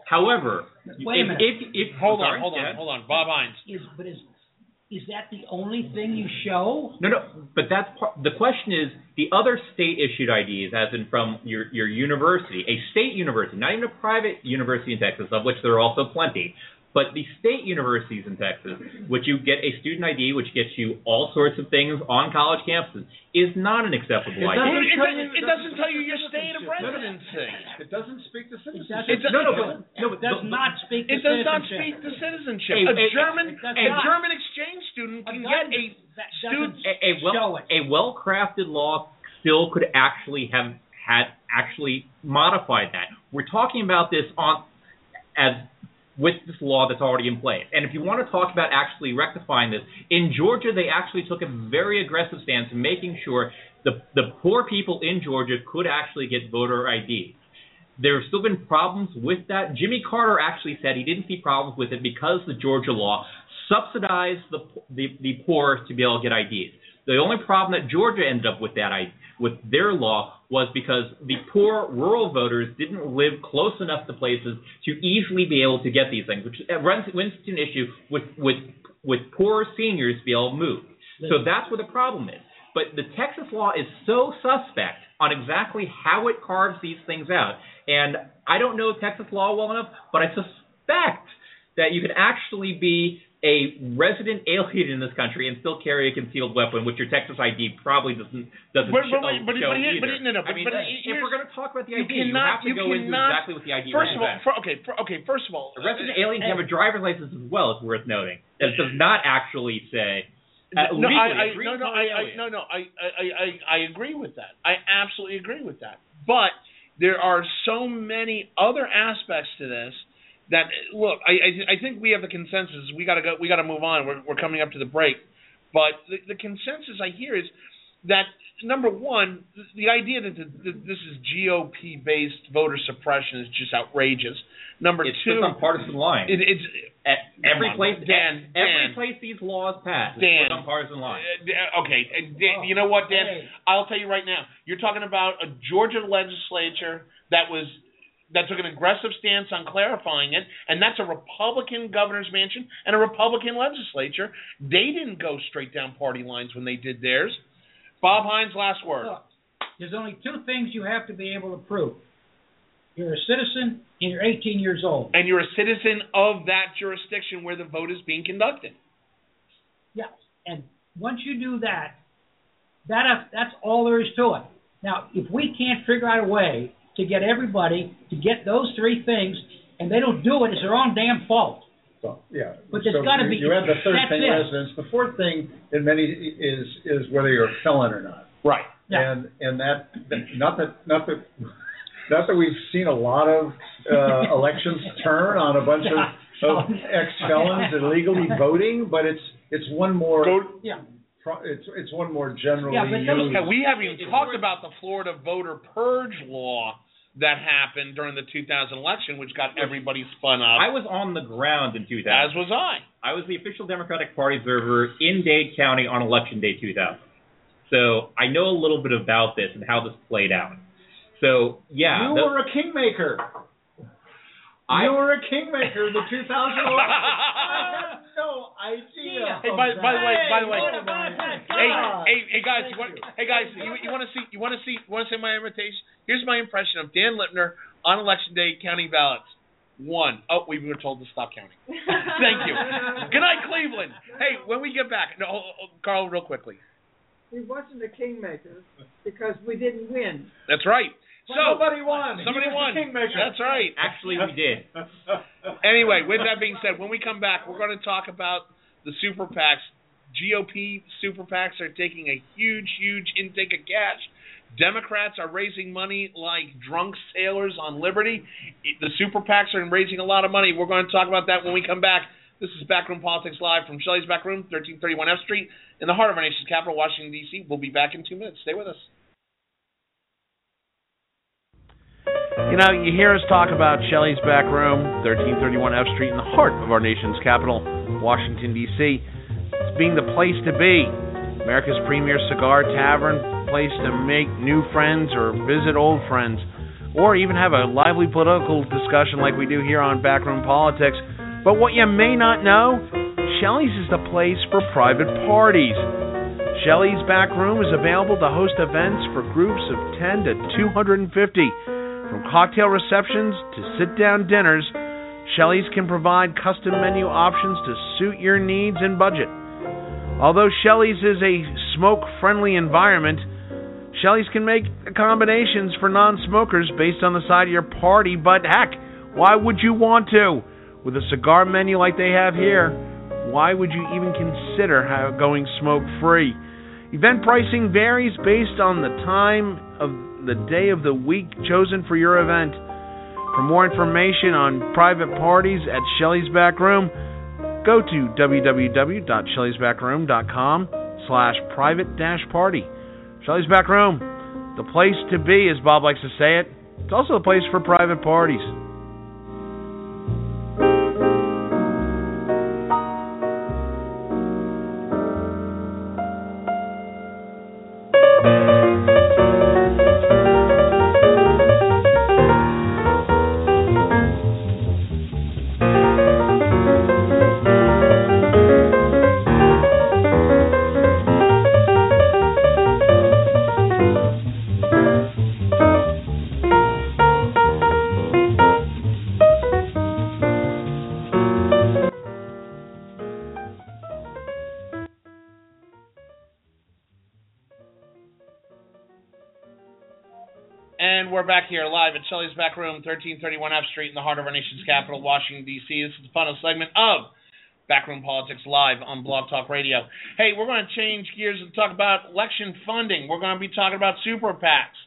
However, Wait a if, minute. if, if Hold on, sorry, hold on, Dad? hold on. Bob Hines. Is but is is that the only thing you show? No, no, but that's part, the question is the other state issued IDs, as in from your your university, a state university, not even a private university in Texas, of which there are also plenty, but the state universities in Texas, which you get a student ID, which gets you all sorts of things on college campuses, is not an acceptable It ID. doesn't It, tell doesn't, you- it doesn't tell you your state of residency. It doesn't speak to It citizenship. doesn't, no, no, but- no, but- does but- not speak to It does not speak to citizenship. A- A a- German, it does a. German exchange student can gun get a student. doesn't a, a well a well crafted law still could actually have had actually modified that. We're talking about this on as with this law that's already in place. And if you want to talk about actually rectifying this, in Georgia they actually took a very aggressive stance in making sure the the poor people in Georgia could actually get voter ID. There have still been problems with that. Jimmy Carter actually said he didn't see problems with it because the Georgia law subsidized the the, the poor to be able to get IDs. The only problem that Georgia ended up with that I with their law was because the poor rural voters didn't live close enough to places to easily be able to get these things, which uh, runs runs into an issue with with with poor seniors to be able to move. So that's where the problem is. But the Texas law is so suspect on exactly how it carves these things out. And I don't know Texas law well enough, but I suspect that you could actually be a resident alien in this country and still carry a concealed weapon, which your Texas ID probably doesn't doesn't But- show, but- but- show but either. but no, no, I but- mean, but if we're going to talk about the you ID, you, cannot- have to you go into cannot- exactly what the ID First of all, for, okay, for, okay. First of all, a resident uh, alien can have a uh, driver's license as well. It's worth noting that it does uh, not actually say. Uh, no, I, I, no, no, I, no, no, I, I, I, I agree with that. I absolutely agree with that. But there are so many other aspects to this that look. I, I, I think we have the consensus. We got to go. We got to move on. We're, we're coming up to the break. But the, the consensus I hear is that number one, the, the idea that, the, that this is GOP based voter suppression is just outrageous. Number It's two, on partisan lines. it, it's At every on, place, Dan, every Dan. place these laws pass, Dan. it's on partisan lines. Uh, okay, Dan, you know what, Dan? Hey. I'll tell you right now. You're talking about a Georgia legislature that was that took an aggressive stance on clarifying it, and that's a Republican governor's mansion and a Republican legislature. They didn't go straight down party lines when they did theirs. Bob Hines, last word. Look, there's only two things you have to be able to prove. You're a citizen and you're 18 years old. And you're a citizen of that jurisdiction where the vote is being conducted. Yes. And once you do that, that that's all there is to it. Now, if we can't figure out a way to get everybody to get those three things, and they don't do it, it's their own damn fault. So, yeah. But there's So gotta you- be- You have the third thing, it. residence. The fourth thing in many is, is whether you're a felon or not. Right. Yeah. And, and that, that- not that, not that, not that we've seen a lot of, uh, elections turn on a bunch of, of ex-felons illegally voting, but it's, it's one more, Go, Yeah. Pro- it's, it's one more generally Yeah, but those- used. Yeah, we haven't even talked about the Florida voter purge law that happened during the 2000 election, which got everybody spun up. I was on the ground in 2000. as was I. I was the official Democratic Party observer in Dade County on election day 2000. So I know a little bit about this and how this played out. So yeah, You the- were a kingmaker. I- You were a kingmaker in the 2000 election. *laughs* I had no idea. Hey, by, by the way, by the way, Oh, hey, hey, hey, guys, you want, hey guys, you, you want to see, you want to see, you want to see my invitation? Here's my impression of Dan Lipner on election day counting ballots. One. Oh, we were told to stop counting. *laughs* Thank you. Good night, Cleveland. Hey, when we get back, no, oh, oh, oh, Carl, real quickly. He wasn't a kingmaker because we didn't win. That's right. So somebody won. Somebody won. Kingmaker. That's right. actually we did. *laughs* Anyway, with that being said, when we come back, we're going to talk about the super PACs. GOP super PACs are taking a huge, huge intake of cash. Democrats are raising money like drunk sailors on Liberty. The super PACs are raising a lot of money. We're going to talk about that when we come back. This is Backroom Politics Live from Shelley's Backroom, 1331 F Street, in the heart of our nation's capital, Washington, D.C. We'll be back in two minutes. Stay with us. You know, you hear us talk about Shelley's Back Room, 1331 F Street, in the heart of our nation's capital, Washington, D.C. It's being the place to be. America's premier cigar tavern, place to make new friends or visit old friends, or even have a lively political discussion like we do here on Backroom Politics. But what you may not know, Shelley's is the place for private parties. Shelley's Back Room is available to host events for groups of 10 to 250. From cocktail receptions to sit down dinners, Shelley's can provide custom menu options to suit your needs and budget. Although Shelley's is a smoke friendly environment, Shelley's can make accommodations for non smokers based on the side of your party, but heck, why would you want to? With a cigar menu like they have here, why would you even consider going smoke free? Event pricing varies based on the time of the day of the week chosen for your event. For more information on private parties at Shelley's Back Room, go to www.shelley'sbackroom.com slash private dash party. Shelley's Back Room, the place to be, as Bob likes to say it. It's also a place for private parties. Shelley's Back Room, 1331 F Street in the heart of our nation's capital, Washington, D.C. This is the final segment of Backroom Politics Live on Blog Talk Radio. Hey, we're going to change gears and talk about election funding. We're going to be talking about super PACs.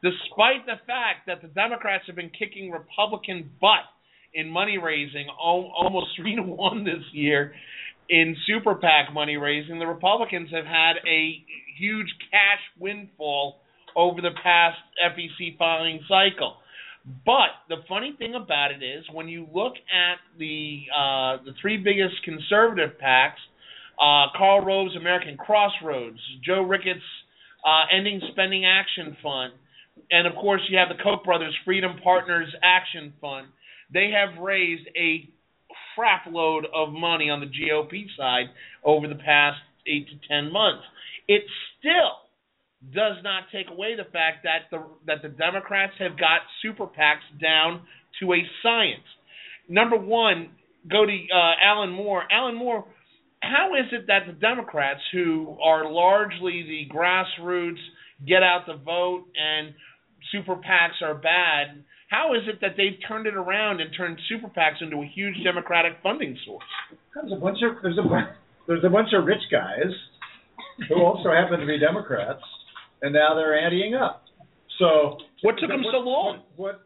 Despite the fact that the Democrats have been kicking Republican butt in money raising, almost *laughs* three to one this year in super PAC money raising, the Republicans have had a huge cash windfall over the past FEC filing cycle. But the funny thing about it is, when you look at the uh, the three biggest conservative PACs, uh, Karl Rove's American Crossroads, Joe Ricketts' uh, Ending Spending Action Fund, and of course you have the Koch brothers Freedom Partners Action Fund. They have raised a crap load of money on the GOP side over the past eight to ten months. It's still does not take away the fact that the that the Democrats have got super PACs down to a science. Number one, go to uh, Alan Moore. Alan Moore, how is it that the Democrats, who are largely the grassroots, get out the vote and super PACs are bad? How is it that they've turned it around and turned super PACs into a huge Democratic funding source? There's a bunch of there's a there's a bunch of rich guys who also happen to be Democrats and now they're anteing up. So what took them what, so long? What, what,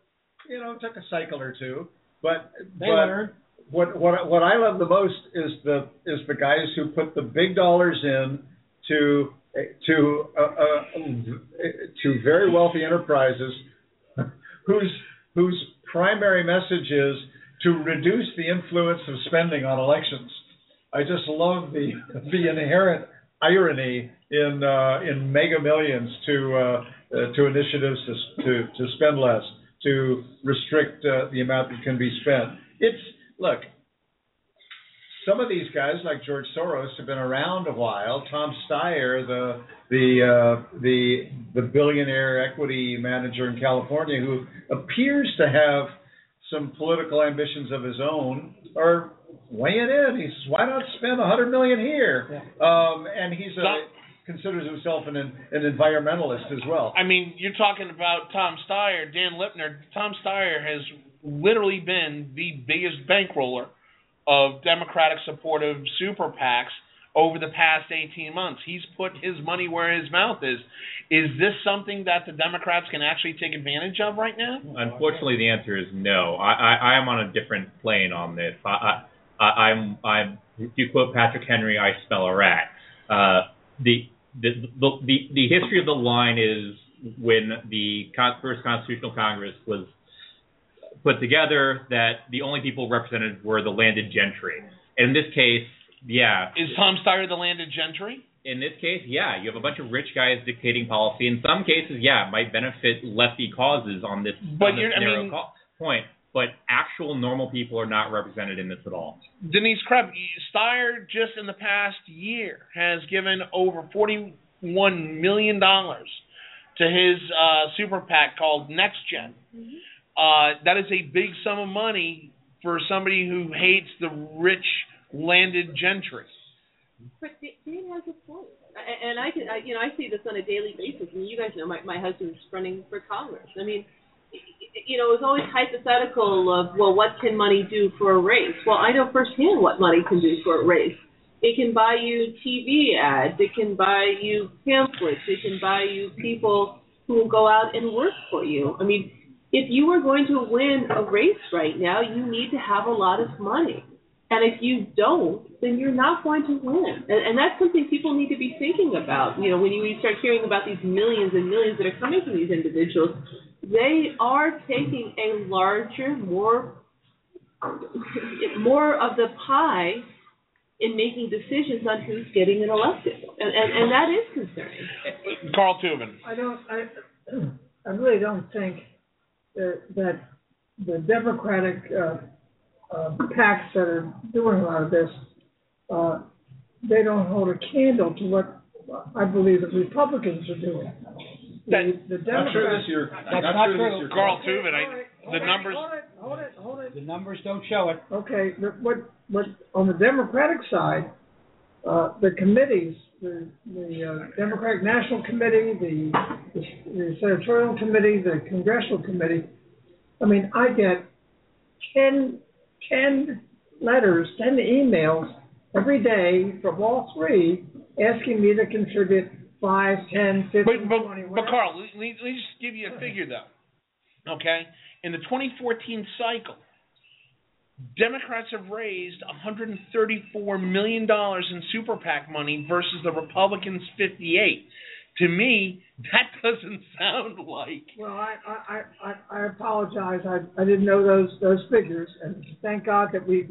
you know, it took a cycle or two, but they but learned. what what what I love the most is the is the guys who put the big dollars in to to uh, uh, to very wealthy enterprises *laughs* whose whose primary message is to reduce the influence of spending on elections. I just love the *laughs* the inherent irony in uh, in mega millions to uh, uh, to initiatives to, to to spend less, to restrict the amount that can be spent. It's look. Some of these guys, like George Soros, have been around a while. Tom Steyer, the the uh, the the billionaire equity manager in California, who appears to have some political ambitions of his own, are weighing in. He says, "Why not spend a hundred million here?" Yeah. Um, and he's a, considers himself an an environmentalist as well. I mean, you're talking about Tom Steyer, Dan Lipner. Tom Steyer has literally been the biggest bankroller of Democratic supportive super PACs over the past 18 months. He's put his money where his mouth is. Is this something that the Democrats can actually take advantage of right now? Unfortunately, the answer is no. I, I, I am on a different plane on this. I, I, I'm, I'm, to quote Patrick Henry, I smell a rat. Uh, the, the, the, the, the history of the line is when the first Constitutional Congress was put together that the only people represented were the landed gentry. And in this case, yeah. Is Tom Steyer the landed gentry? In this case, yeah, you have a bunch of rich guys dictating policy. In some cases, yeah, it might benefit lefty causes on this, but on this I narrow mean, co- point. But actual normal people are not represented in this at all. Denise Krepp, Steyer just in the past year has given over forty-one million dollars to his uh, super PAC called Next Gen. Mm-hmm. Uh, that is a big sum of money for somebody who hates the rich landed gentry. But Dan has a point, I- and I can, I, you know, I see this on a daily basis. I mean, you guys know my my husband's running for Congress. I mean, you know, it's always hypothetical of well, what can money do for a race? Well, I know firsthand what money can do for a race. It can buy you TV ads. It can buy you pamphlets. It can buy you people who will go out and work for you. I mean, if you are going to win a race right now, you need to have a lot of money. And if you don't, then you're not going to win. And, and that's something people need to be thinking about. You know, when you start hearing about these millions and millions that are coming from these individuals, they are taking a larger, more more of the pie in making decisions on who's getting it elected, and and, and that is concerning. Carl Tubin. I don't, I, I really don't think that, that the Democratic, uh, uh, PACs that are doing a lot of this, uh, they don't hold a candle to what I believe the Republicans are doing. The, the Not true Democrats. this year. That's not, not true true. this year. Carl Okay, Tubin, I, all right, the hold it, numbers. Hold it, hold it, hold it. The numbers don't show it. Okay, the- what, what, on the Democratic side, uh, the committees, the, the uh, Democratic National Committee, the, the the senatorial committee, the congressional committee, I mean, I get 10, 10 letters, 10 emails every day from all three asking me to contribute 5, 10, 15, But, but, 20, but. Carl, let, me let me just give you a figure though. Okay, in the 2014 cycle, Democrats have raised 134 million dollars in super PAC money versus the Republicans 58. To me, that *laughs* doesn't sound like. Well, I, I, I, I apologize. I, I didn't know those, those figures, and thank God that we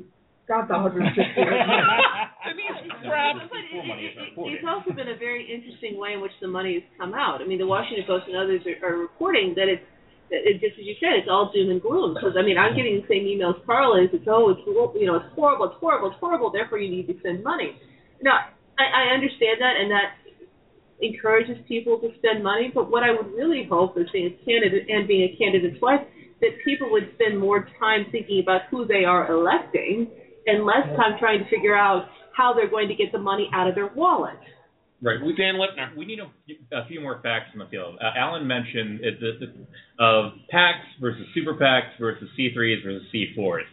got the 168 *laughs* million. Denise, crap. But it, Full money is it, it, it's also been a very interesting way in which the money has come out. I mean, the Washington Post and others are, are reporting that it's that it, just as you said, it's all doom and gloom. Because I mean, I'm getting the same emails Carl is. It's oh, it's you know, it's horrible, it's horrible, it's horrible. Therefore, you need to spend money. Now, I, I understand that, and that encourages people to spend money. But what I would really hope, as being a candidate and being a candidate's wife, that people would spend more time thinking about who they are electing and less time trying to figure out how they're going to get the money out of their wallet. Right. We, Dan Lipner. we need a, a few more facts in the field. Uh, Alan mentioned it, the, the, of PACs versus super PACs versus C3s versus C4s.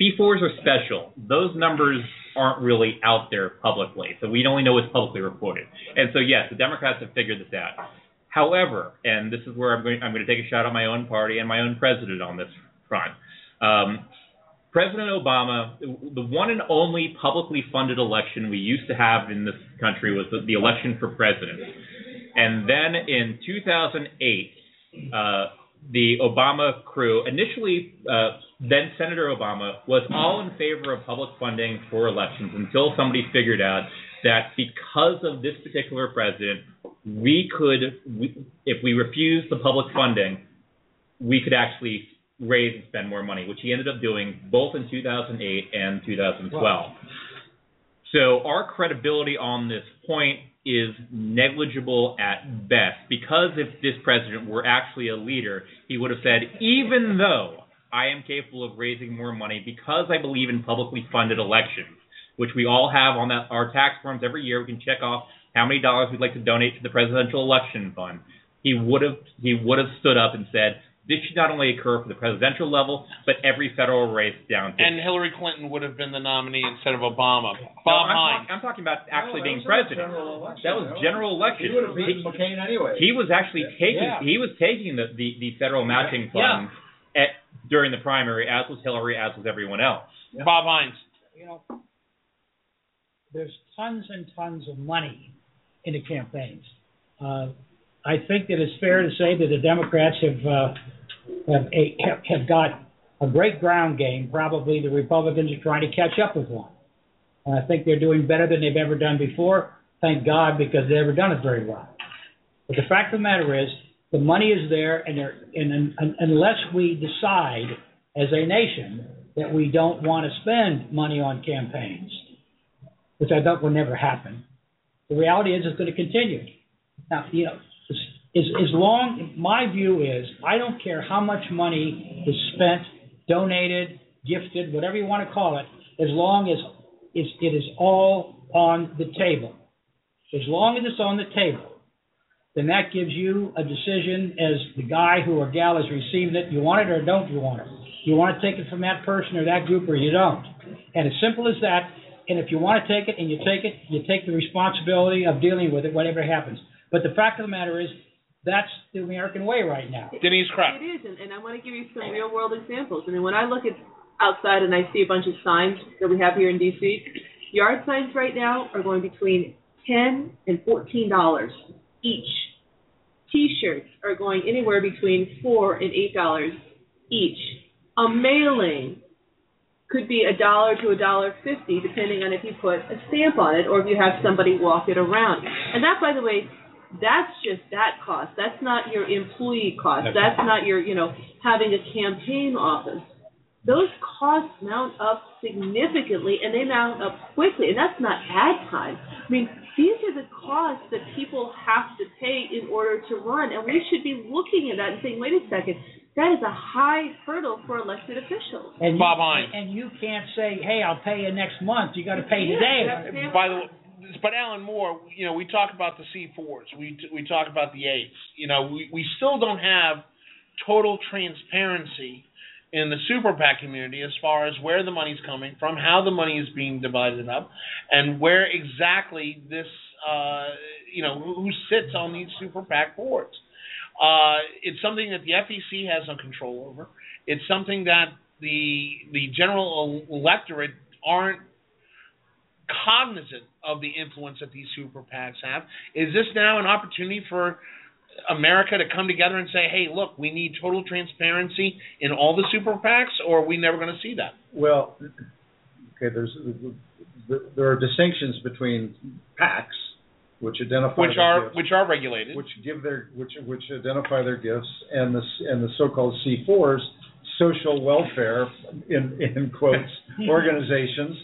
C4s are special. Those numbers aren't really out there publicly, so we only know what's publicly reported. And so, yes, the Democrats have figured this out. However, and this is where I'm going, I'm going to take a shot at my own party and my own president on this front. Um, President Obama, the one and only publicly funded election we used to have in this country was the, the election for president. And then in 2008, uh, the Obama crew, initially, uh, then Senator Obama, was all in favor of public funding for elections until somebody figured out that because of this particular president, we could, we, if we refused the public funding, we could actually raise and spend more money, which he ended up doing both in 2008 and 2012. So our credibility on this point is negligible at best because if this president were actually a leader, he would have said, even though I am capable of raising more money because I believe in publicly funded elections, which we all have on that our tax forms every year, we can check off how many dollars we'd like to donate to the presidential election fund. He would have he would have stood up and said, this should not only occur for the presidential level, but every federal race down to And Hillary Clinton would have been the nominee instead of Obama. no, Bob I'm, talk- I'm talking about actually No, being that was a president. That was general election. He would have beaten McCain anyway. He was actually taking Yeah. he was taking the, the, the federal matching Yeah. funds at during the primary, as was Hillary, as was everyone else. Bob Hines. you know, there's tons and tons of money in the campaigns. Uh, I think that it's fair to say that the Democrats have uh, have, a, have got a great ground game. Probably the Republicans are trying to catch up with one, and I think they're doing better than they've ever done before. Thank God, because they've never done it very well. But the fact of the matter is, the money is there, and, and, and, unless we decide as a nation that we don't want to spend money on campaigns, which I thought would never happen, the reality is it's going to continue. Now, you know, as, as long, my view is, I don't care how much money is spent, donated, gifted, whatever you want to call it, as long as it's, it is all on the table. As long as it's on the table, then that gives you a decision as the guy who or gal is receiving it. You want it or don't you want it? You want to take it from that person or that group or you don't. And as simple as that. And if you want to take it and you take it, you take the responsibility of dealing with it, whatever happens. But the fact of the matter is, that's the American way right now. Denise Krepp. It is, and, and I want to give you some real world examples. I mean, when I look at outside and I see a bunch of signs that we have here in DC, yard signs right now are going between ten and fourteen dollars each. T-shirts are going anywhere between four and eight dollars each. A mailing could be a dollar to a dollar fifty, depending on if you put a stamp on it or if you have somebody walk it around. And that, by the way, that's just that cost. That's not your employee cost. That's not your, you know, having a campaign office. Those costs mount up significantly and they mount up quickly. And that's not ad time. I mean, these are the costs that people have to pay in order to run. And we should be looking at that and saying, wait a second, that is a high hurdle for elected officials. And Bob you, Hines. And you can't say, hey, I'll pay you next month. You got to pay today. Yeah, that's- By the way, but Alan Moore, you know, we talk about the C4s, we we talk about the eights. You know, we we still don't have total transparency in the super PAC community as far as where the money's coming from, how the money is being divided up, and where exactly this, uh, you know, who, sits on these super PAC boards. Uh, it's something that the FEC has no control over. It's something that the the general electorate aren't cognizant of the influence that these super PACs have. Is this now an opportunity for America to come together and say, "Hey, look, we need total transparency in all the super PACs," or are we never going to see that? Well, okay, there's there are distinctions between PACs, which identify which are gifts, which are regulated, which give their which which identify their gifts, and the and the so-called C4s, social welfare in in quotes *laughs* organizations.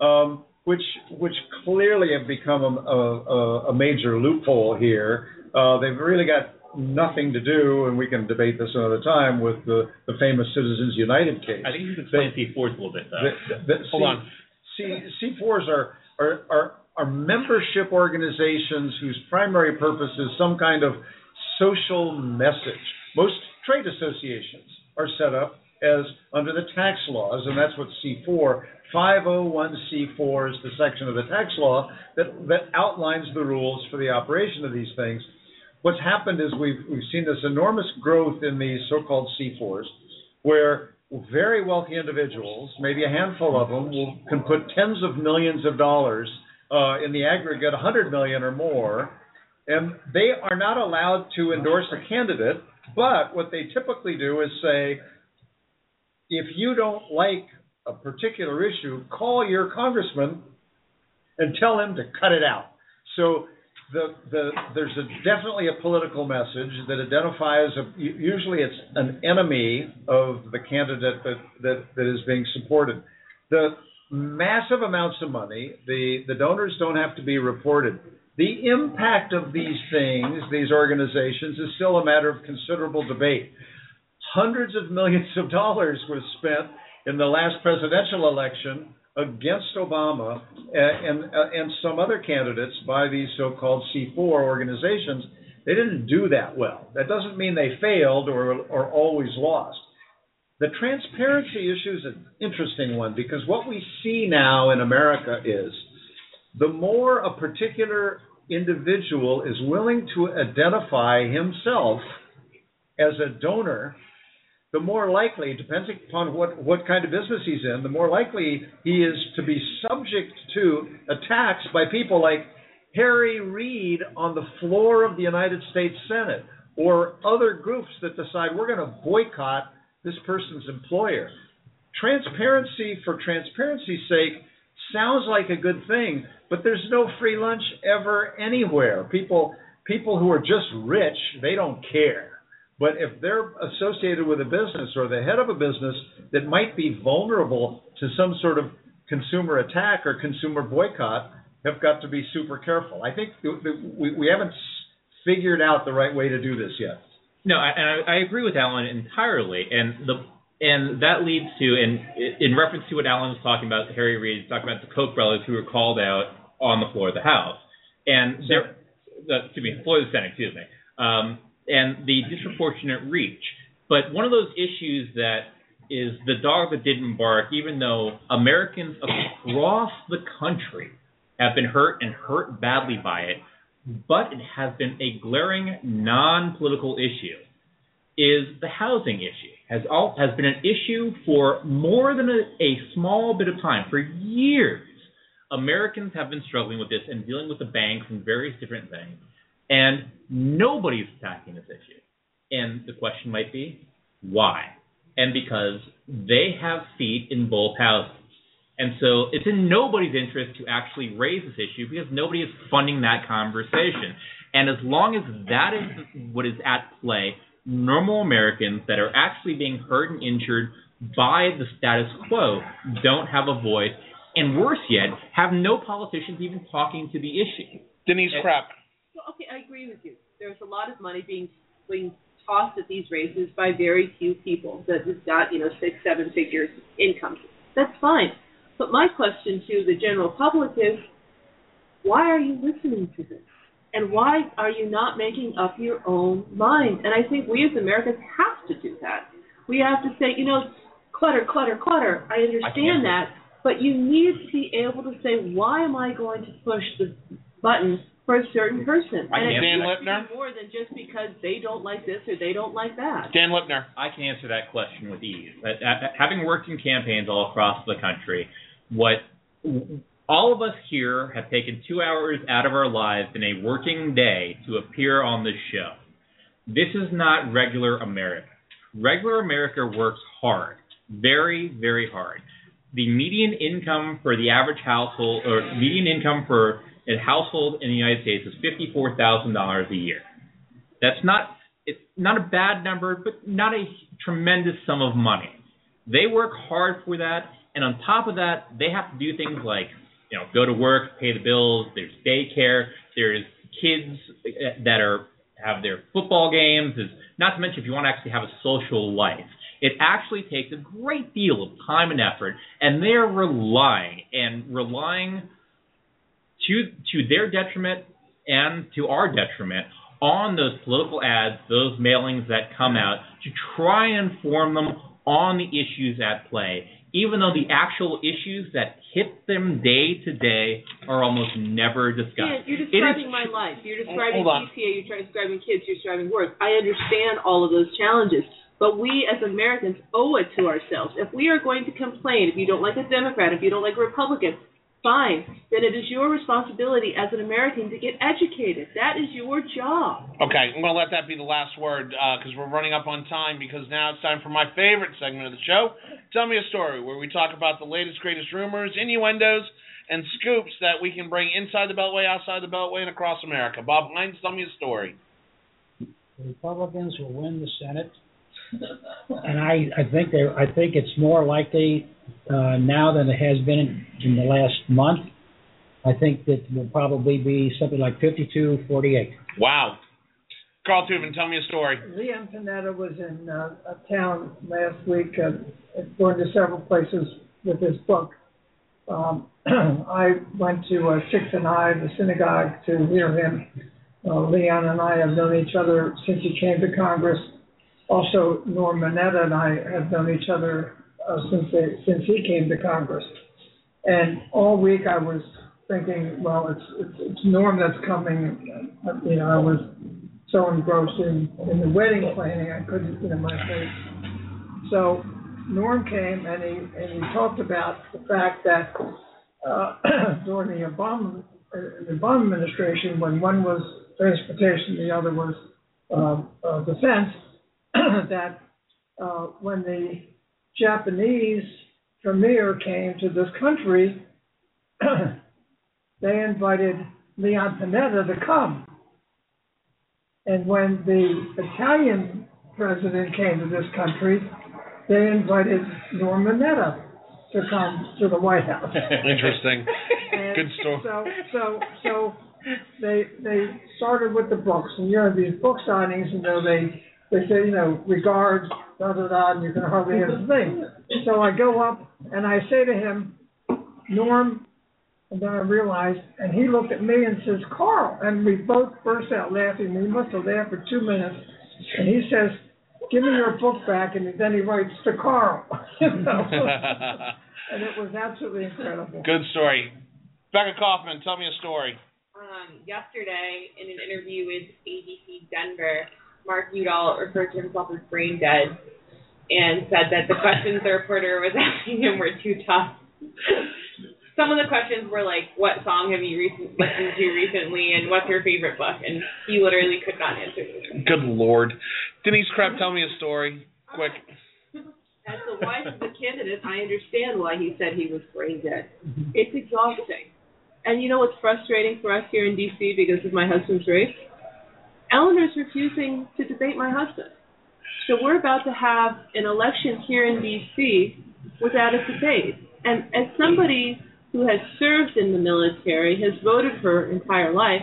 Um, which which clearly have become a, a, a major loophole here. Uh, they've really got nothing to do, and we can debate this another time with the, the famous Citizens United case. I think you should explain C4s a little bit, though. The, the, Hold on. C, C4s are, are, are, are membership organizations whose primary purpose is some kind of social message. Most trade associations are set up as under the tax laws, and that's what C4 501c4 is the section of the tax law that, that outlines the rules for the operation of these things. What's happened is we've, we've seen this enormous growth in these so-called C4s, where very wealthy individuals, maybe a handful of them, will, can put tens of millions of dollars uh, in the aggregate, 100 million or more, and they are not allowed to endorse a candidate. But what they typically do is say, if you don't like a particular issue, call your congressman and tell him to cut it out. So the, the, there's a, definitely a political message that identifies, a, usually it's an enemy of the candidate that, that, that is being supported. The massive amounts of money, the, the donors don't have to be reported. The impact of these things, these organizations, is still a matter of considerable debate. Hundreds of millions of dollars was spent in the last presidential election against Obama and and, uh, and some other candidates by these so-called C4 organizations. They didn't do that well. That doesn't mean they failed or or always lost. The transparency issue is an interesting one because what we see now in America is the more a particular individual is willing to identify himself as a donor the more likely, depending upon what, what kind of business he's in, the more likely he is to be subject to attacks by people like Harry Reid on the floor of the United States Senate or other groups that decide we're going to boycott this person's employer. Transparency for transparency's sake sounds like a good thing, but there's no free lunch ever anywhere. People people who are just rich, they don't care. But if they're associated with a business or the head of a business that might be vulnerable to some sort of consumer attack or consumer boycott, have got to be super careful. I think we, we haven't figured out the right way to do this yet. No, I, and I, I agree with Alan entirely, and the and that leads to, and in reference to what Alan was talking about, Harry Reid talking about the Koch brothers who were called out on the floor of the House, and there, the, excuse me, floor of the Senate, excuse me. Um, and the disproportionate reach. But one of those issues that is the dog that didn't bark, even though Americans across the country have been hurt and hurt badly by it, but it has been a glaring non-political issue, is the housing issue. Has all has been an issue for more than a, a small bit of time, for years. Americans have been struggling with this and dealing with the banks and various different things. And nobody's attacking this issue. And the question might be, why? And because they have feet in both houses. And so it's in nobody's interest to actually raise this issue because nobody is funding that conversation. And as long as that is what is at play, normal Americans that are actually being hurt and injured by the status quo don't have a voice, and worse yet, have no politicians even talking to the issue. Denise Krepp okay, I agree with you. There's a lot of money being being tossed at these races by very few people that has got you know six, seven figures income. That's fine. But my question to the general public is, why are you listening to this? And why are you not making up your own mind? And I think we as Americans have to do that. We have to say, you know, clutter, clutter, clutter. I understand that, but you need to be able to say, why am I going to push the button for a certain person? I and it Dan has to be Lipner? more than just because they don't like this or they don't like that. Dan Lipner. I can answer that question with ease. But, uh, having worked in campaigns all across the country, what all of us here have taken two hours out of our lives in a working day to appear on this show. This is not regular America. Regular America works hard, very, very hard. The median income for the average household, or median income for a household in the United States is fifty-four thousand dollars a year. That's not it's not a bad number, but not a tremendous sum of money. They work hard for that, and on top of that, they have to do things like you know go to work, pay the bills. There's daycare. There's kids that are have their football games. Is not to mention if you want to actually have a social life. It actually takes a great deal of time and effort, and they're relying and relying to to their detriment and to our detriment on those political ads, those mailings that come out to try and inform them on the issues at play, even though the actual issues that hit them day to day are almost never discussed. Dan, you're It is describing my life. You're describing Hold on. PTA. You're describing kids. You're describing work. I understand all of those challenges, but we as Americans owe it to ourselves. If we are going to complain, if you don't like a Democrat, if you don't like a Republican, fine. Then it is your responsibility as an American to get educated. That is your job. Okay, I'm going to let that be the last word uh, because we're running up on time because now it's time for my favorite segment of the show. Tell me a story where we talk about the latest, greatest rumors, innuendos, and scoops that we can bring inside the Beltway, outside the Beltway, and across America. Bob Hines, tell me a story. The Republicans will win the Senate, and I, I think they, I think it's more likely uh, now than it has been in, in the last month. I think that will probably be something like 52-48. Wow. Carl Tubin, tell me a story. Leon Panetta was in uh, a town last week, uh, going to several places with his book. Um, *clears throat* I went to uh, Sixth and I, the synagogue, to hear him. Uh, Leon and I have known each other since he came to Congress. Also, Norm Mineta and I have known each other uh, since they, since he came to Congress. And all week I was thinking, well, it's it's, it's Norm that's coming. You know, I was so engrossed in, in the wedding planning, I couldn't get in my face. So Norm came and he and he talked about the fact that uh, *clears throat* during the Obama uh, the Obama administration, when one was transportation, the other was uh, uh, defense, *clears throat* that uh, when the Japanese premier came to this country, *clears throat* they invited Leon Panetta to come. And when the Italian president came to this country, they invited Norm Mineta to come to the White House. *laughs* *laughs* Interesting. Good story. So, so, so they they started with the books, and you know these book signings, you know they they say you know regards, da da da, and you can hardly hear the thing. So I go up and I say to him, Norm, and then I realized, and he looked at me and says, Carl, and we both burst out laughing. We must have laughed for two minutes, and he says, Give me your book back, and then he writes to Carl. *laughs* *laughs* And it was absolutely incredible. Good story. Becca Kaufman, tell me a story. Um, yesterday, in an interview with ABC Denver, Mark Udall referred to himself as brain dead and said that the questions the reporter was *laughs* asking him were too tough. Some of the questions were like, "What song have you recent, listened to recently?" and "What's your favorite book?" And he literally could not answer them. Good Lord. Denise Krepp, tell me a story. Quick. As the wife of the candidate, I understand why he said he was brain dead. It's exhausting. And you know what's frustrating for us here in D.C. because of my husband's race? Eleanor's refusing to debate my husband. So we're about to have an election here in D.C. without a debate. And as somebody who has served in the military, has voted her entire life,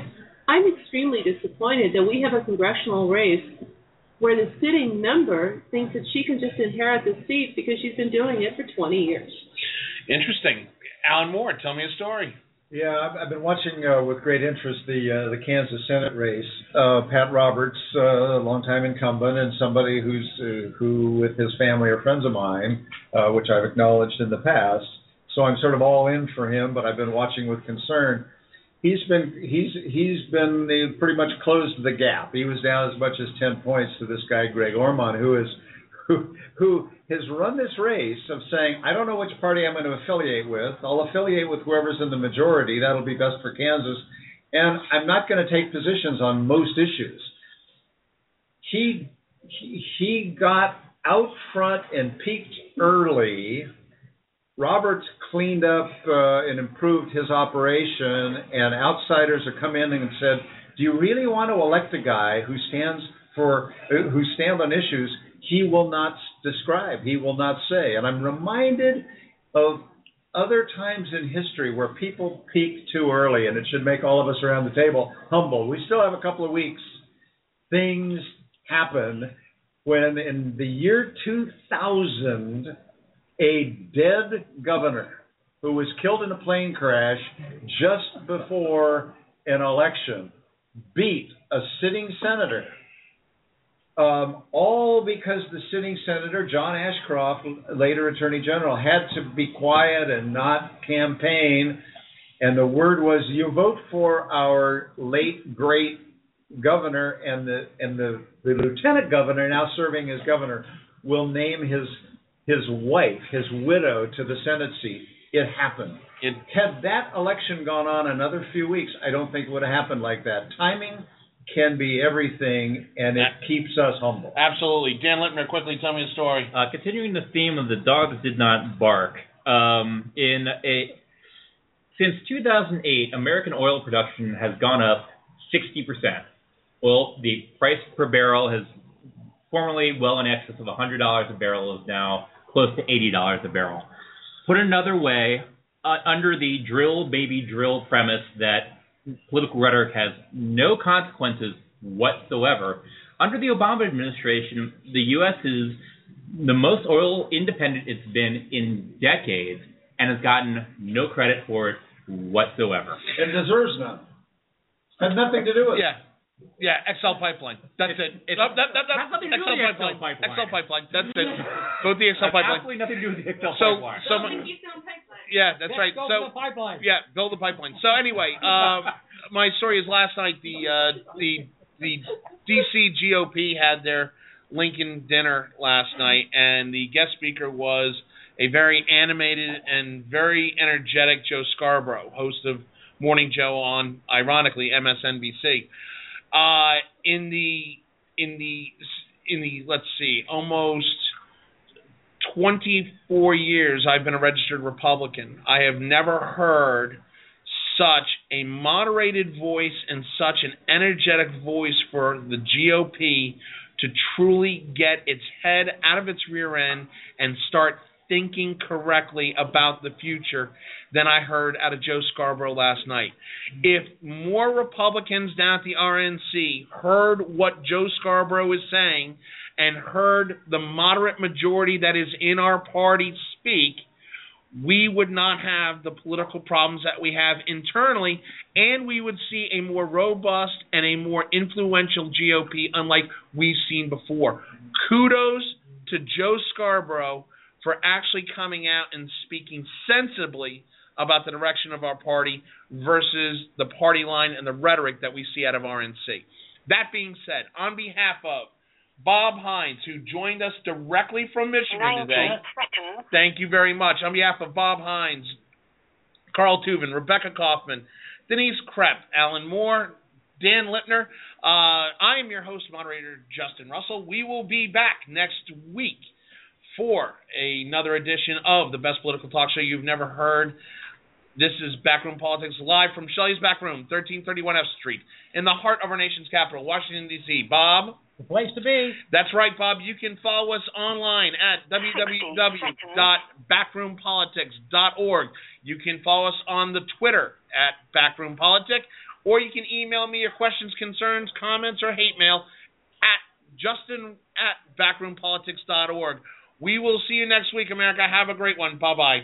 I'm extremely disappointed that we have a congressional race where the sitting member thinks that she can just inherit the seat because she's been doing it for 20 years. Interesting. Alan Moore, tell me a story. Yeah, I've, I've been watching uh, with great interest the uh, the Kansas Senate race. Uh, Pat Roberts, uh, longtime incumbent, and somebody who's uh, who, with his family, are friends of mine, uh, which I've acknowledged in the past. So I'm sort of all in for him, but I've been watching with concern. He's been he's he's been pretty much closed the gap. He was down as much as ten points to this guy Greg Orman, who is who has run this race of saying, I don't know which party I'm going to affiliate with. I'll affiliate with whoever's in the majority. That'll be best for Kansas. And I'm not going to take positions on most issues. He he, he got out front and peaked early. Roberts cleaned up uh, and improved his operation, and outsiders have come in and said, "Do you really want to elect a guy who stands for who stands on issues he will not describe, he will not say. And I'm reminded of other times in history where people peak too early, and it should make all of us around the table humble. We still have a couple of weeks. Things happen when, in the year 2000, a dead governor who was killed in a plane crash just before an election beat a sitting senator um, all because the sitting senator, John Ashcroft, later Attorney General, had to be quiet and not campaign. And the word was, "You vote for our late great governor, and the and the, the lieutenant governor, now serving as governor, will name his his wife, his widow, to the Senate seat." It happened. It, had that election gone on another few weeks, I don't think it would have happened like that. Timing can be everything, and it keeps us humble. Absolutely. Dan Lipner, quickly tell me the story. Uh, continuing the theme of the dog that did not bark, um, in a since 2008, American oil production has gone up 60%. Well, the price per barrel has formerly well in excess of $100 a barrel is now close to $80 a barrel. Put another way, uh, under the drill baby drill premise that political rhetoric has no consequences whatsoever. Under the Obama administration, the U.S. is the most oil independent it's been in decades and has gotten no credit for it whatsoever. It deserves none. Has nothing to do with it. Yeah. Yeah, XL pipeline. That's it. It's, that, that, that, has nothing to do with the pipeline. XL pipeline. XL pipeline. That's it. *laughs* Go with the XL Has pipeline. absolutely nothing to do with the XL So, pipeline. so yeah, that's right. Go So the pipeline. yeah, build the pipeline. So anyway, uh, *laughs* my story is last night the uh, the the DC GOP had their Lincoln dinner last night, and the guest speaker was a very animated and very energetic Joe Scarborough, host of Morning Joe on, ironically, MSNBC. Uh, in the in the in the let's see, almost 24 years I've been a registered Republican. I have never heard such a moderated voice and such an energetic voice for the GOP to truly get its head out of its rear end and start thinking correctly about the future than I heard out of Joe Scarborough last night. If more Republicans down at the RNC heard what Joe Scarborough is saying and heard the moderate majority that is in our party speak, we would not have the political problems that we have internally, and we would see a more robust and a more influential GOP unlike we've seen before. Kudos to Joe Scarborough for actually coming out and speaking sensibly about the direction of our party versus the party line and the rhetoric that we see out of RNC. That being said, on behalf of Bob Hines, who joined us directly from Michigan today, thank you very much. On behalf of Bob Hines, Carl Tubin, Rebecca Kaufman, Denise Krepp, Alan Moore, Dan Lipner, uh, I am your host, moderator Justin Russell. We will be back next week for another edition of the best political talk show you've never heard. This is Backroom Politics live from Shelley's Backroom, 1331 F Street, in the heart of our nation's capital, Washington, D.C. Bob? The place to be. That's right, Bob. You can follow us online at www.backroompolitics.org. You can follow us on the Twitter at backroompolitics, or you can email me your questions, concerns, comments, or hate mail at justin at backroompolitics.org. We will see you next week, America. Have a great one. Bye bye.